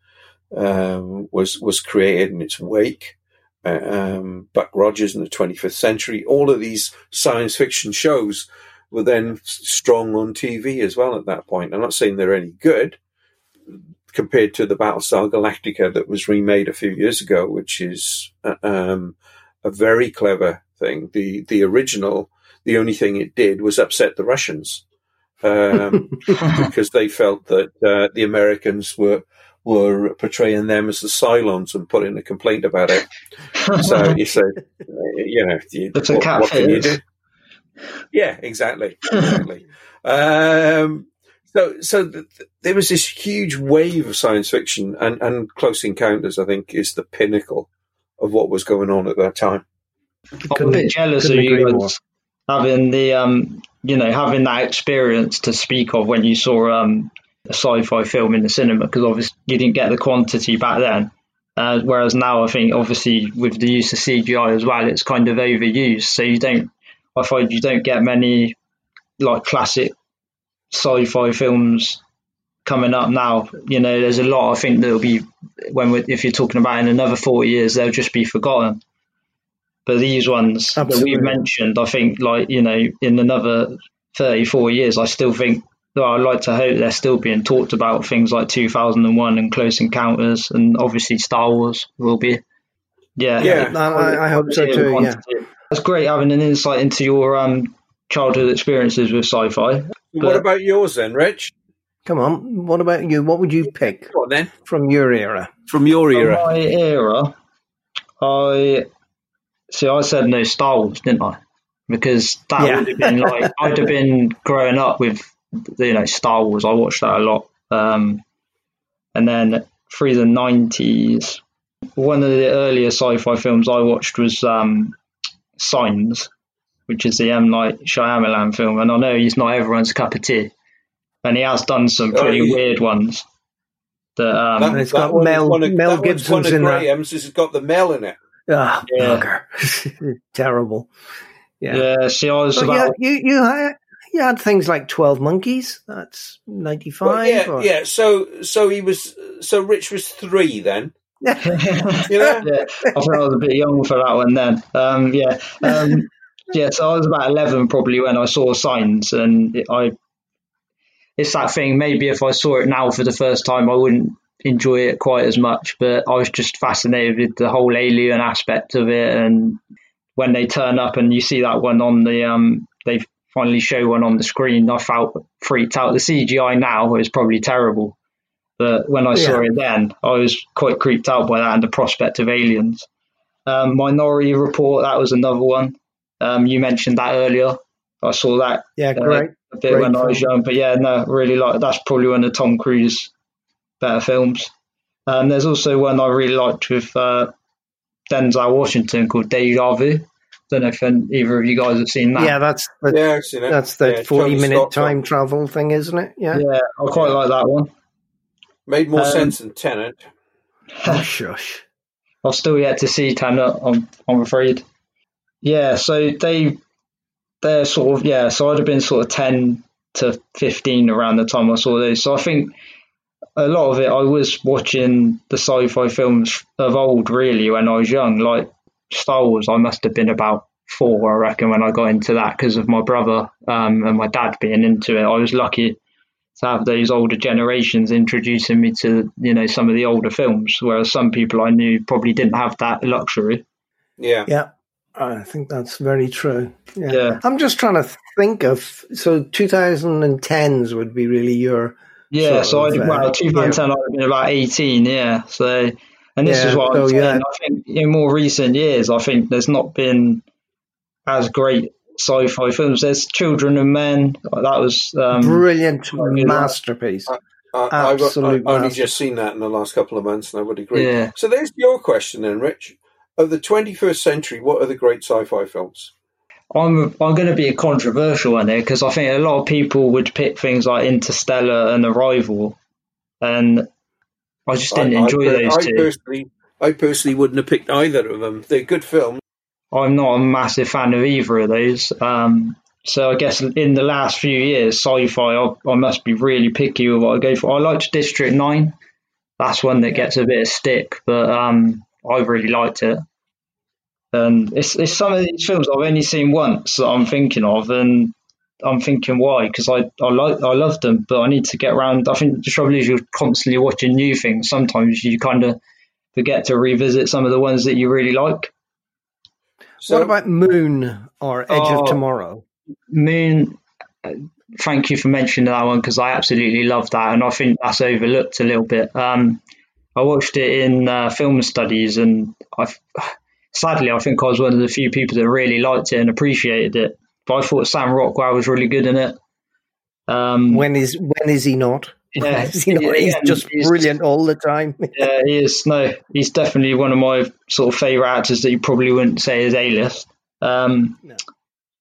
Speaker 3: um, was was created in its wake. Um, Buck Rogers in the 25th century. All of these science fiction shows were then strong on TV as well at that point. I'm not saying they're any good compared to the Battlestar Galactica that was remade a few years ago, which is uh, um, a very clever thing. The the original, the only thing it did was upset the Russians um, because they felt that uh, the Americans were were portraying them as the Cylons and putting a complaint about it. so you say, you know, you,
Speaker 1: what, what can you do?
Speaker 3: Yeah, exactly, exactly. um, so, so th- there was this huge wave of science fiction, and, and Close Encounters, I think, is the pinnacle of what was going on at that time.
Speaker 1: I'm a bit jealous of you having the, um, you know, having that experience to speak of when you saw um, a sci-fi film in the cinema because obviously you didn't get the quantity back then. Uh, whereas now, I think obviously with the use of CGI as well, it's kind of overused. So you don't, I find you don't get many like classic sci-fi films coming up now. You know, there's a lot. I think that'll be when if you're talking about in another 40 years, they'll just be forgotten. But these ones Absolutely. that we've mentioned, I think, like you know, in another 34 years, I still think though I'd like to hope they're still being talked about things like 2001 and Close Encounters, and obviously Star Wars will be. Yeah,
Speaker 2: yeah, I, I hope so too. Yeah,
Speaker 1: it's great having an insight into your um, childhood experiences with sci-fi.
Speaker 3: What about yours then, Rich?
Speaker 2: Come on, what about you? What would you pick
Speaker 3: on, then.
Speaker 2: from your era?
Speaker 3: From your era,
Speaker 1: from my era, I see. I said no Star Wars, didn't I? Because that yeah. would have been like I'd have been growing up with you know Star Wars. I watched that a lot. Um, and then through the nineties, one of the earlier sci-fi films I watched was um, Signs, which is the M Night Shyamalan film. And I know he's not everyone's cup of tea, and he has done some pretty oh, weird ones.
Speaker 2: That, um, that, it's got Mel, of, Mel Gibson's in
Speaker 3: Graham's. It's got the Mel in it.
Speaker 2: Ah, oh, yeah. terrible.
Speaker 1: Yeah. yeah. See, I was about...
Speaker 2: you, you, you, you had things like Twelve Monkeys. That's ninety five. Well,
Speaker 3: yeah, or... yeah. So so he was so Rich was three then.
Speaker 1: yeah, yeah. I think I was a bit young for that one then. Um, yeah, um, yeah. So I was about eleven probably when I saw Signs, and it, I. It's that thing. Maybe if I saw it now for the first time, I wouldn't enjoy it quite as much. But I was just fascinated with the whole alien aspect of it, and when they turn up and you see that one on the um, they've finally show one on the screen, I felt freaked out. The CGI now is probably terrible, but when I yeah. saw it then, I was quite creeped out by that and the prospect of aliens. Um, Minority Report, that was another one. Um, you mentioned that earlier. I saw that.
Speaker 2: Yeah, uh, great.
Speaker 1: a bit
Speaker 2: great
Speaker 1: when film. I was young, but yeah, no, really like that's probably one of Tom Cruise better films. Um, there's also one I really liked with uh, Denzel Washington called Deja Vu. Don't know if either of you guys have seen that.
Speaker 2: Yeah, that's
Speaker 3: the, yeah, I've seen it.
Speaker 2: That's the yeah, forty-minute time travel thing, isn't it? Yeah,
Speaker 1: yeah, I quite yeah. like that one.
Speaker 3: Made more um, sense than Tenet.
Speaker 2: oh, shush.
Speaker 1: I've still yet to see Tenet. I'm, I'm afraid. Yeah, so they they're sort of yeah. So I'd have been sort of ten to fifteen around the time I saw those. So I think a lot of it I was watching the sci-fi films of old really when I was young, like Star Wars, I must have been about four, I reckon, when I got into that because of my brother um, and my dad being into it. I was lucky to have those older generations introducing me to you know some of the older films, whereas some people I knew probably didn't have that luxury.
Speaker 3: Yeah,
Speaker 2: yeah, I think that's very true. Yeah.
Speaker 1: yeah.
Speaker 2: I'm just trying to think of so 2010s would be really your
Speaker 1: yeah. So I, well, 2010 yeah. I'd have been about 18. Yeah, so and this yeah, is what I'm saying. Yeah. I think in more recent years, I think there's not been as great sci-fi films. There's Children of Men. That was um,
Speaker 2: brilliant masterpiece. I,
Speaker 3: I, I've, I've only just seen that in the last couple of months, and I would agree. Yeah. So there's your question then, Rich. Of the 21st century, what are the great sci-fi films?
Speaker 1: I'm I'm going to be a controversial one here because I think a lot of people would pick things like Interstellar and Arrival, and I just didn't I, enjoy I, those I two.
Speaker 3: Personally, I personally wouldn't have picked either of them. They're good films.
Speaker 1: I'm not a massive fan of either of those. Um, so I guess in the last few years, sci-fi, I, I, must be really picky with what I go for. I liked District Nine. That's one that gets a bit of stick, but um, I really liked it. And it's it's some of these films I've only seen once that I'm thinking of, and I'm thinking why because I I like I love them, but I need to get around. I think the trouble is you're constantly watching new things. Sometimes you kind of forget to revisit some of the ones that you really like.
Speaker 2: So, what about Moon or Edge of oh, Tomorrow?
Speaker 1: Moon. Thank you for mentioning that one because I absolutely love that, and I think that's overlooked a little bit. Um, I watched it in uh, film studies, and I sadly, I think I was one of the few people that really liked it and appreciated it. But I thought Sam Rockwell was really good in it.
Speaker 2: Um, when is when is he not?
Speaker 1: Yeah,
Speaker 2: is he not? he's just he's, brilliant all the time.
Speaker 1: yeah, he is. No, he's definitely one of my sort of favorite actors that you probably wouldn't say is A list. Um, no.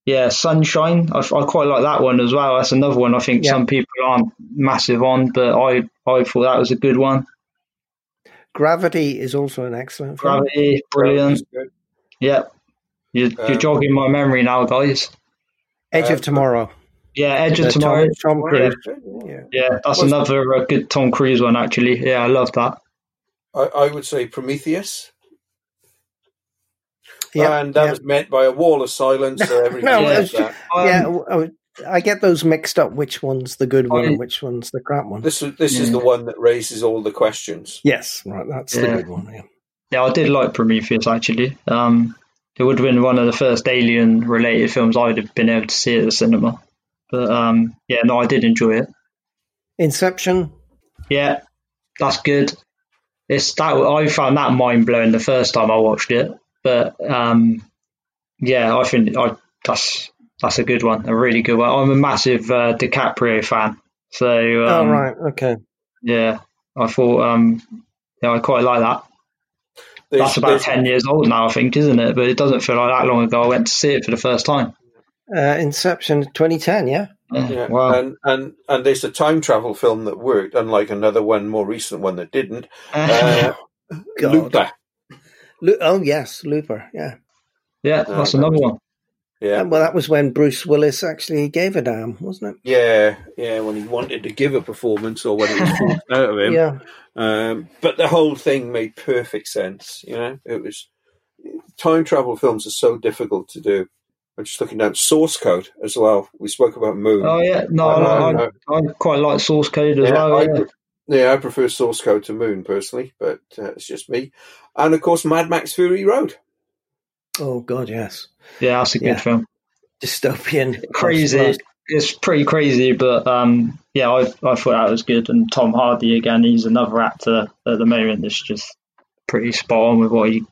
Speaker 1: Yeah, Sunshine. I, I, quite like that one as well. That's another one I think yeah. some people aren't massive on, but I I thought that was a good one.
Speaker 2: Gravity is also an excellent film.
Speaker 1: Gravity, brilliant. Yeah. You're, you're um, jogging my memory now, guys.
Speaker 2: Edge uh, of Tomorrow.
Speaker 1: Yeah, Edge of Tomorrow. Tom, Tom Cruise. Yeah. yeah, that's another uh, good Tom Cruise one, actually. Yeah, I love that.
Speaker 3: I, I would say Prometheus. Yeah, and that yeah. was meant by a wall of silence. So everything no, was,
Speaker 2: that. yeah, um, I get those mixed up. Which one's the good one and which one's the crap one?
Speaker 3: This is this yeah. is the one that raises all the questions.
Speaker 2: Yes, right. That's yeah. the good one. Yeah.
Speaker 1: Yeah, I did like Prometheus actually. Um, it would have been one of the first alien related films I'd have been able to see at the cinema. But um, yeah, no, I did enjoy it.
Speaker 2: Inception.
Speaker 1: Yeah, that's good. It's that I found that mind blowing the first time I watched it, but um, yeah, I think I that's that's a good one, a really good one. I'm a massive uh, DiCaprio fan, so oh,
Speaker 2: um, oh right, okay,
Speaker 1: yeah, I thought um, yeah, I quite like that. There's, that's about ten years old now, I think, isn't it? But it doesn't feel like that long ago. I went to see it for the first time.
Speaker 2: Uh, Inception, 2010, yeah.
Speaker 3: Yeah, wow. and and and there's a time travel film that worked, unlike another one, more recent one that didn't. Uh, Looper.
Speaker 2: oh yes, Looper. Yeah.
Speaker 1: Yeah, that's another one.
Speaker 3: Yeah.
Speaker 2: Well, that was when Bruce Willis actually gave a damn, wasn't it?
Speaker 3: Yeah, yeah, when he wanted to give a performance or when it was forced out of him.
Speaker 2: Yeah.
Speaker 3: Um, but the whole thing made perfect sense. You know, it was time travel films are so difficult to do. I'm just looking down source code as well. We spoke about Moon.
Speaker 1: Oh yeah, no, I, I, I quite like source code as yeah, well. I, yeah.
Speaker 3: yeah. I prefer source code to Moon personally, but uh, it's just me. And of course, Mad Max Fury Road.
Speaker 2: Oh God, yes.
Speaker 1: Yeah, that's a good yeah. film.
Speaker 2: Dystopian,
Speaker 1: crazy. It's pretty crazy, but um, yeah, I, I thought that was good. And Tom Hardy again, he's another actor at the moment that's just pretty spot on with what he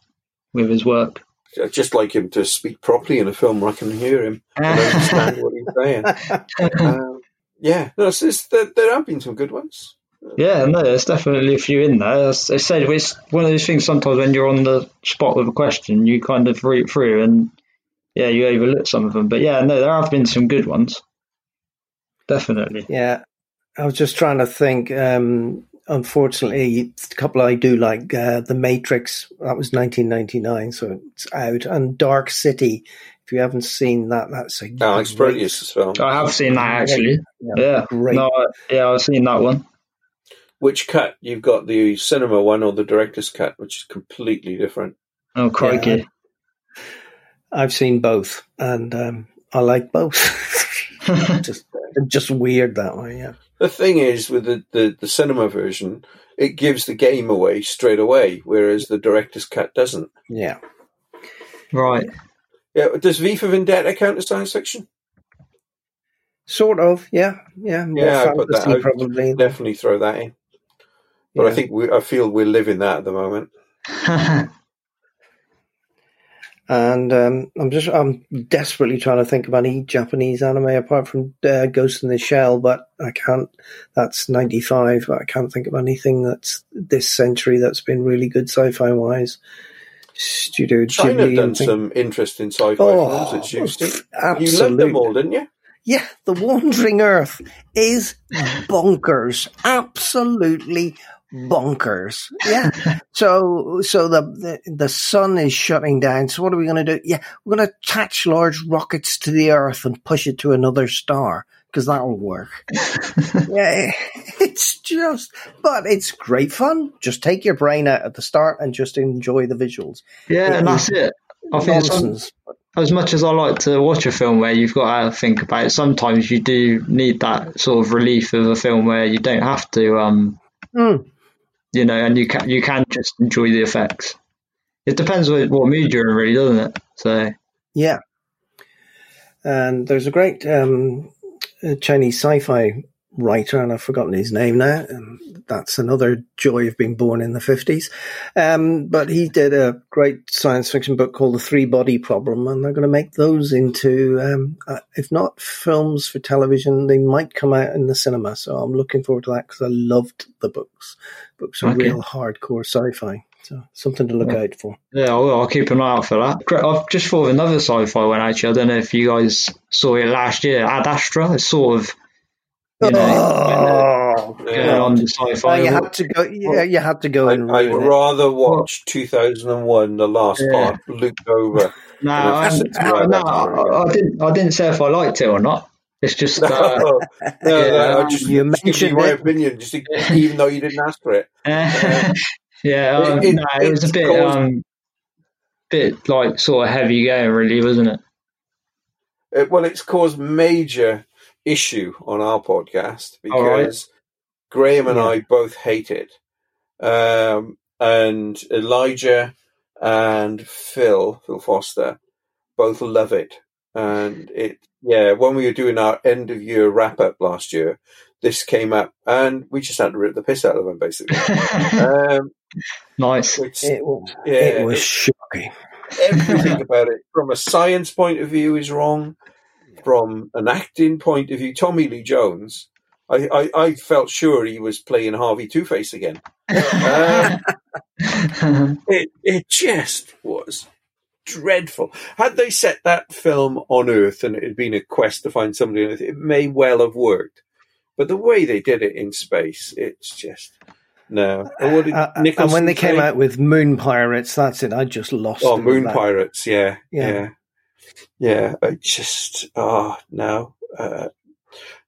Speaker 1: with his work.
Speaker 3: I'd just like him to speak properly in a film where I can hear him and understand what he's saying. Um, yeah, no, there, there have been some good ones.
Speaker 1: Yeah, no, there's definitely a few in there. As I said, it's one of those things sometimes when you're on the spot with a question, you kind of read through and yeah, you overlook some of them. But yeah, no, there have been some good ones. Definitely.
Speaker 2: Yeah. I was just trying to think. Um, unfortunately, a couple I do like uh, The Matrix. That was 1999, so it's out. And Dark City. If you haven't seen that, that's a
Speaker 3: Alex Proyas film.
Speaker 1: I have seen that actually. Yeah, yeah. great. No, yeah, I've seen that one
Speaker 3: which cut you've got the cinema one or the director's cut, which is completely different.
Speaker 1: Oh, crikey! Yeah,
Speaker 2: I've seen both, and um, I like both. just, just weird that way. Yeah.
Speaker 3: The thing is, with the, the, the cinema version, it gives the game away straight away, whereas the director's cut doesn't.
Speaker 2: Yeah.
Speaker 1: Right.
Speaker 3: Yeah. Does V for Vendetta count as science fiction?
Speaker 2: Sort of, yeah, yeah.
Speaker 3: More yeah, fantasy, probably. Definitely throw that in. But yeah. I think we, I feel we're living that at the moment.
Speaker 2: and um, I'm just I'm desperately trying to think of any Japanese anime apart from uh, Ghost in the Shell, but I can't. That's '95, but I can't think of anything that's this century that's been really good sci-fi wise. Studio
Speaker 3: China
Speaker 2: Ghibli.
Speaker 3: done some interesting sci-fi oh, films. It's Absolutely. You loved them all, didn't you?
Speaker 2: Yeah, The Wandering Earth is bonkers. Absolutely bonkers. Yeah. so so the, the, the sun is shutting down. So what are we going to do? Yeah, we're going to attach large rockets to the Earth and push it to another star because that'll work. yeah, it's just, but it's great fun. Just take your brain out at the start and just enjoy the visuals.
Speaker 1: Yeah, it and that's it. I think nonsense. as much as I like to watch a film where you've got to think about it, sometimes you do need that sort of relief of a film where you don't have to um, mm you know, and you can you can just enjoy the effects. It depends what, what mood you're in, really, doesn't it? So
Speaker 2: yeah, and there's a great um, Chinese sci-fi writer, and I've forgotten his name now. And that's another joy of being born in the fifties. Um, but he did a great science fiction book called The Three Body Problem, and they're going to make those into, um, uh, if not films for television, they might come out in the cinema. So I'm looking forward to that because I loved the books. Books are okay. real hardcore sci-fi. So something to look
Speaker 1: yeah.
Speaker 2: out for.
Speaker 1: Yeah, I'll, I'll, keep an eye out for that. I've just thought of another sci-fi one actually. I don't know if you guys saw it last year. Ad Astra. It's sort of you know, oh, going on the sci-fi.
Speaker 2: Oh, you had to go. Yeah, you had to go. I, and
Speaker 3: I'd rather watch 2001, the last yeah. part, looped over.
Speaker 1: No, I, I, no, I, I, didn't. I didn't say if I liked it or not. It's just uh, no,
Speaker 3: no, no, I just, you mentioned my opinion, just even though you didn't ask for it.
Speaker 1: Yeah, um, it, no, it was a bit, um, bit like sort of heavy going, really, wasn't it?
Speaker 3: it well, it's caused major issue on our podcast because right. Graham and yeah. I both hate it. Um, and Elijah and Phil, Phil Foster, both love it. And it, yeah, when we were doing our end of year wrap up last year, this came up and we just had to rip the piss out of them basically. um,
Speaker 1: nice.
Speaker 2: Which, it, yeah, it was it, shocking.
Speaker 3: Everything about it from a science point of view is wrong from an acting point of view, Tommy Lee Jones, I, I, I felt sure he was playing Harvey Two Face again. um, it, it just was dreadful. Had they set that film on Earth and it had been a quest to find somebody on Earth, it may well have worked. But the way they did it in space, it's just no.
Speaker 2: Uh, and when they say? came out with Moon Pirates, that's it. I just lost.
Speaker 3: Oh, Moon Pirates, yeah, yeah, yeah yeah, I just oh no, uh,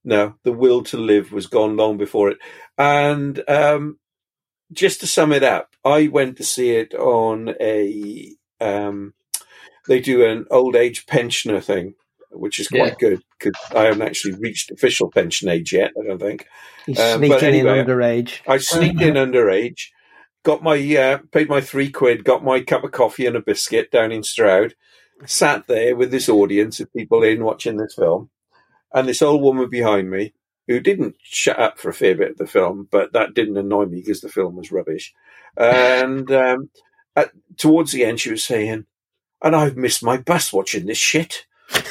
Speaker 3: no, the will to live was gone long before it. And um, just to sum it up, I went to see it on a. Um, they do an old age pensioner thing, which is quite yeah. good because I haven't actually reached official pension age yet. I don't think.
Speaker 2: Um, sneaking anyway, in underage.
Speaker 3: I sneaked in underage. Got my uh, paid my three quid. Got my cup of coffee and a biscuit down in Stroud sat there with this audience of people in watching this film, and this old woman behind me who didn't shut up for a fair bit of the film, but that didn't annoy me because the film was rubbish. And um, at, towards the end, she was saying, "And I've missed my bus watching this shit."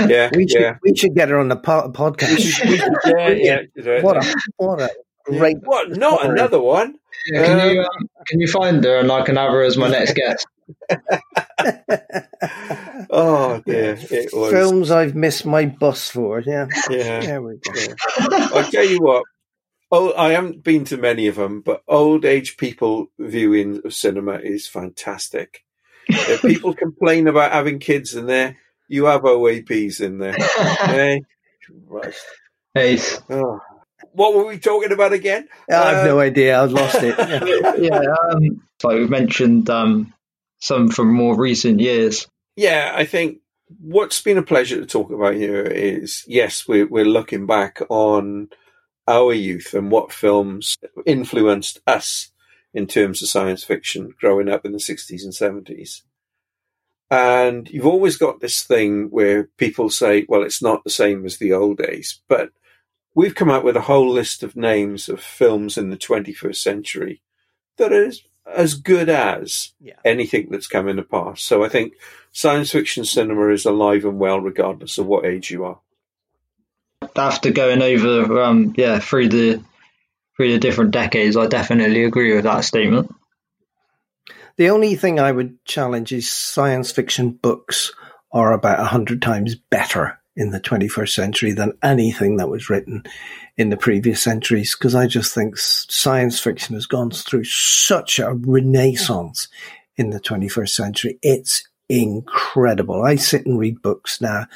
Speaker 2: yeah, we should,
Speaker 3: yeah.
Speaker 2: We should get her on the po- podcast.
Speaker 3: yeah, yeah.
Speaker 2: What a what a great.
Speaker 3: What? Not another one.
Speaker 1: Yeah, can um, you um, can you find her and I can have her as my next guest?
Speaker 3: oh dear, it was
Speaker 2: films I've missed my bus for. Yeah,
Speaker 3: yeah. There we go. I'll tell you what. Oh, I haven't been to many of them, but old age people viewing of cinema is fantastic. if people complain about having kids in there, you have OAPs in there. hey,
Speaker 1: Christ. Hey. Oh
Speaker 3: what were we talking about again?
Speaker 2: I have uh, no idea. I've lost it.
Speaker 1: Yeah, yeah um, so we've mentioned um, some from more recent years.
Speaker 3: Yeah, I think what's been a pleasure to talk about here is yes, we're, we're looking back on our youth and what films influenced us in terms of science fiction growing up in the 60s and 70s. And you've always got this thing where people say, well, it's not the same as the old days. But we've come up with a whole list of names of films in the 21st century that are as good as yeah. anything that's come in the past. So I think science fiction cinema is alive and well, regardless of what age you are.
Speaker 1: After going over, um, yeah, through the through the different decades, I definitely agree with that statement.
Speaker 2: The only thing I would challenge is science fiction books are about a hundred times better in the 21st century than anything that was written in the previous centuries because I just think science fiction has gone through such a renaissance in the 21st century. It's incredible. I sit and read books now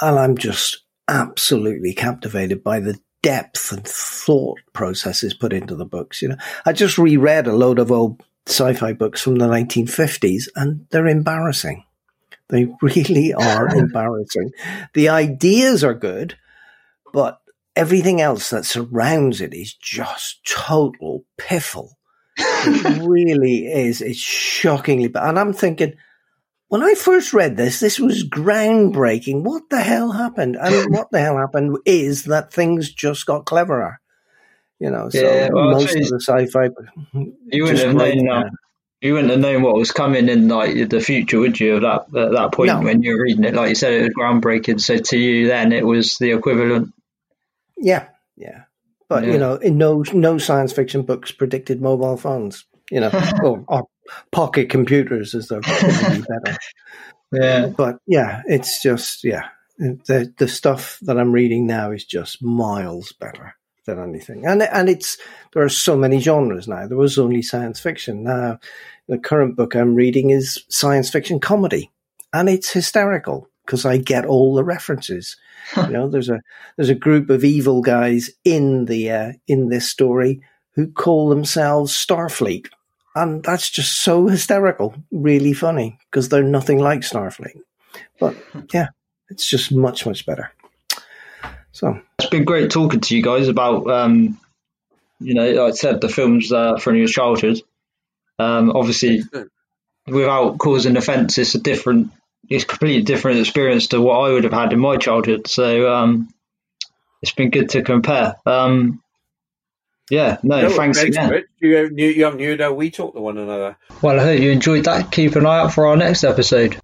Speaker 2: and I'm just absolutely captivated by the depth and thought processes put into the books. You know, I just reread a load of old sci-fi books from the 1950s and they're embarrassing. They really are embarrassing. The ideas are good, but everything else that surrounds it is just total piffle. it really is. It's shockingly bad. And I'm thinking, when I first read this, this was groundbreaking. What the hell happened? And what the hell happened is that things just got cleverer. You know, so yeah, well, most of the sci-fi.
Speaker 1: You wouldn't have known. You wouldn't have known what was coming in like the future, would you? At that at that point no. when you were reading it, like you said, it was groundbreaking. So to you, then it was the equivalent.
Speaker 2: Yeah, yeah, but yeah. you know, in no no science fiction books predicted mobile phones. You know, or, or pocket computers as they're probably better.
Speaker 1: Yeah.
Speaker 2: But yeah, it's just, yeah, the, the stuff that I'm reading now is just miles better than anything. And, and it's, there are so many genres now. There was only science fiction. Now, the current book I'm reading is science fiction comedy and it's hysterical because I get all the references. you know, there's a, there's a group of evil guys in the, uh, in this story who call themselves Starfleet and that's just so hysterical, really funny because they're nothing like Starfleet. But yeah, it's just much, much better. So
Speaker 1: it's been great talking to you guys about, um, you know, like I said, the films uh, from your childhood. Um, obviously, without causing offence, it's a different, it's a completely different experience to what I would have had in my childhood. So um, it's been good to compare. Um, yeah, no, no thanks again.
Speaker 3: You, you haven't heard how we talk to one another.
Speaker 1: Well, I hope you enjoyed that. Keep an eye out for our next episode.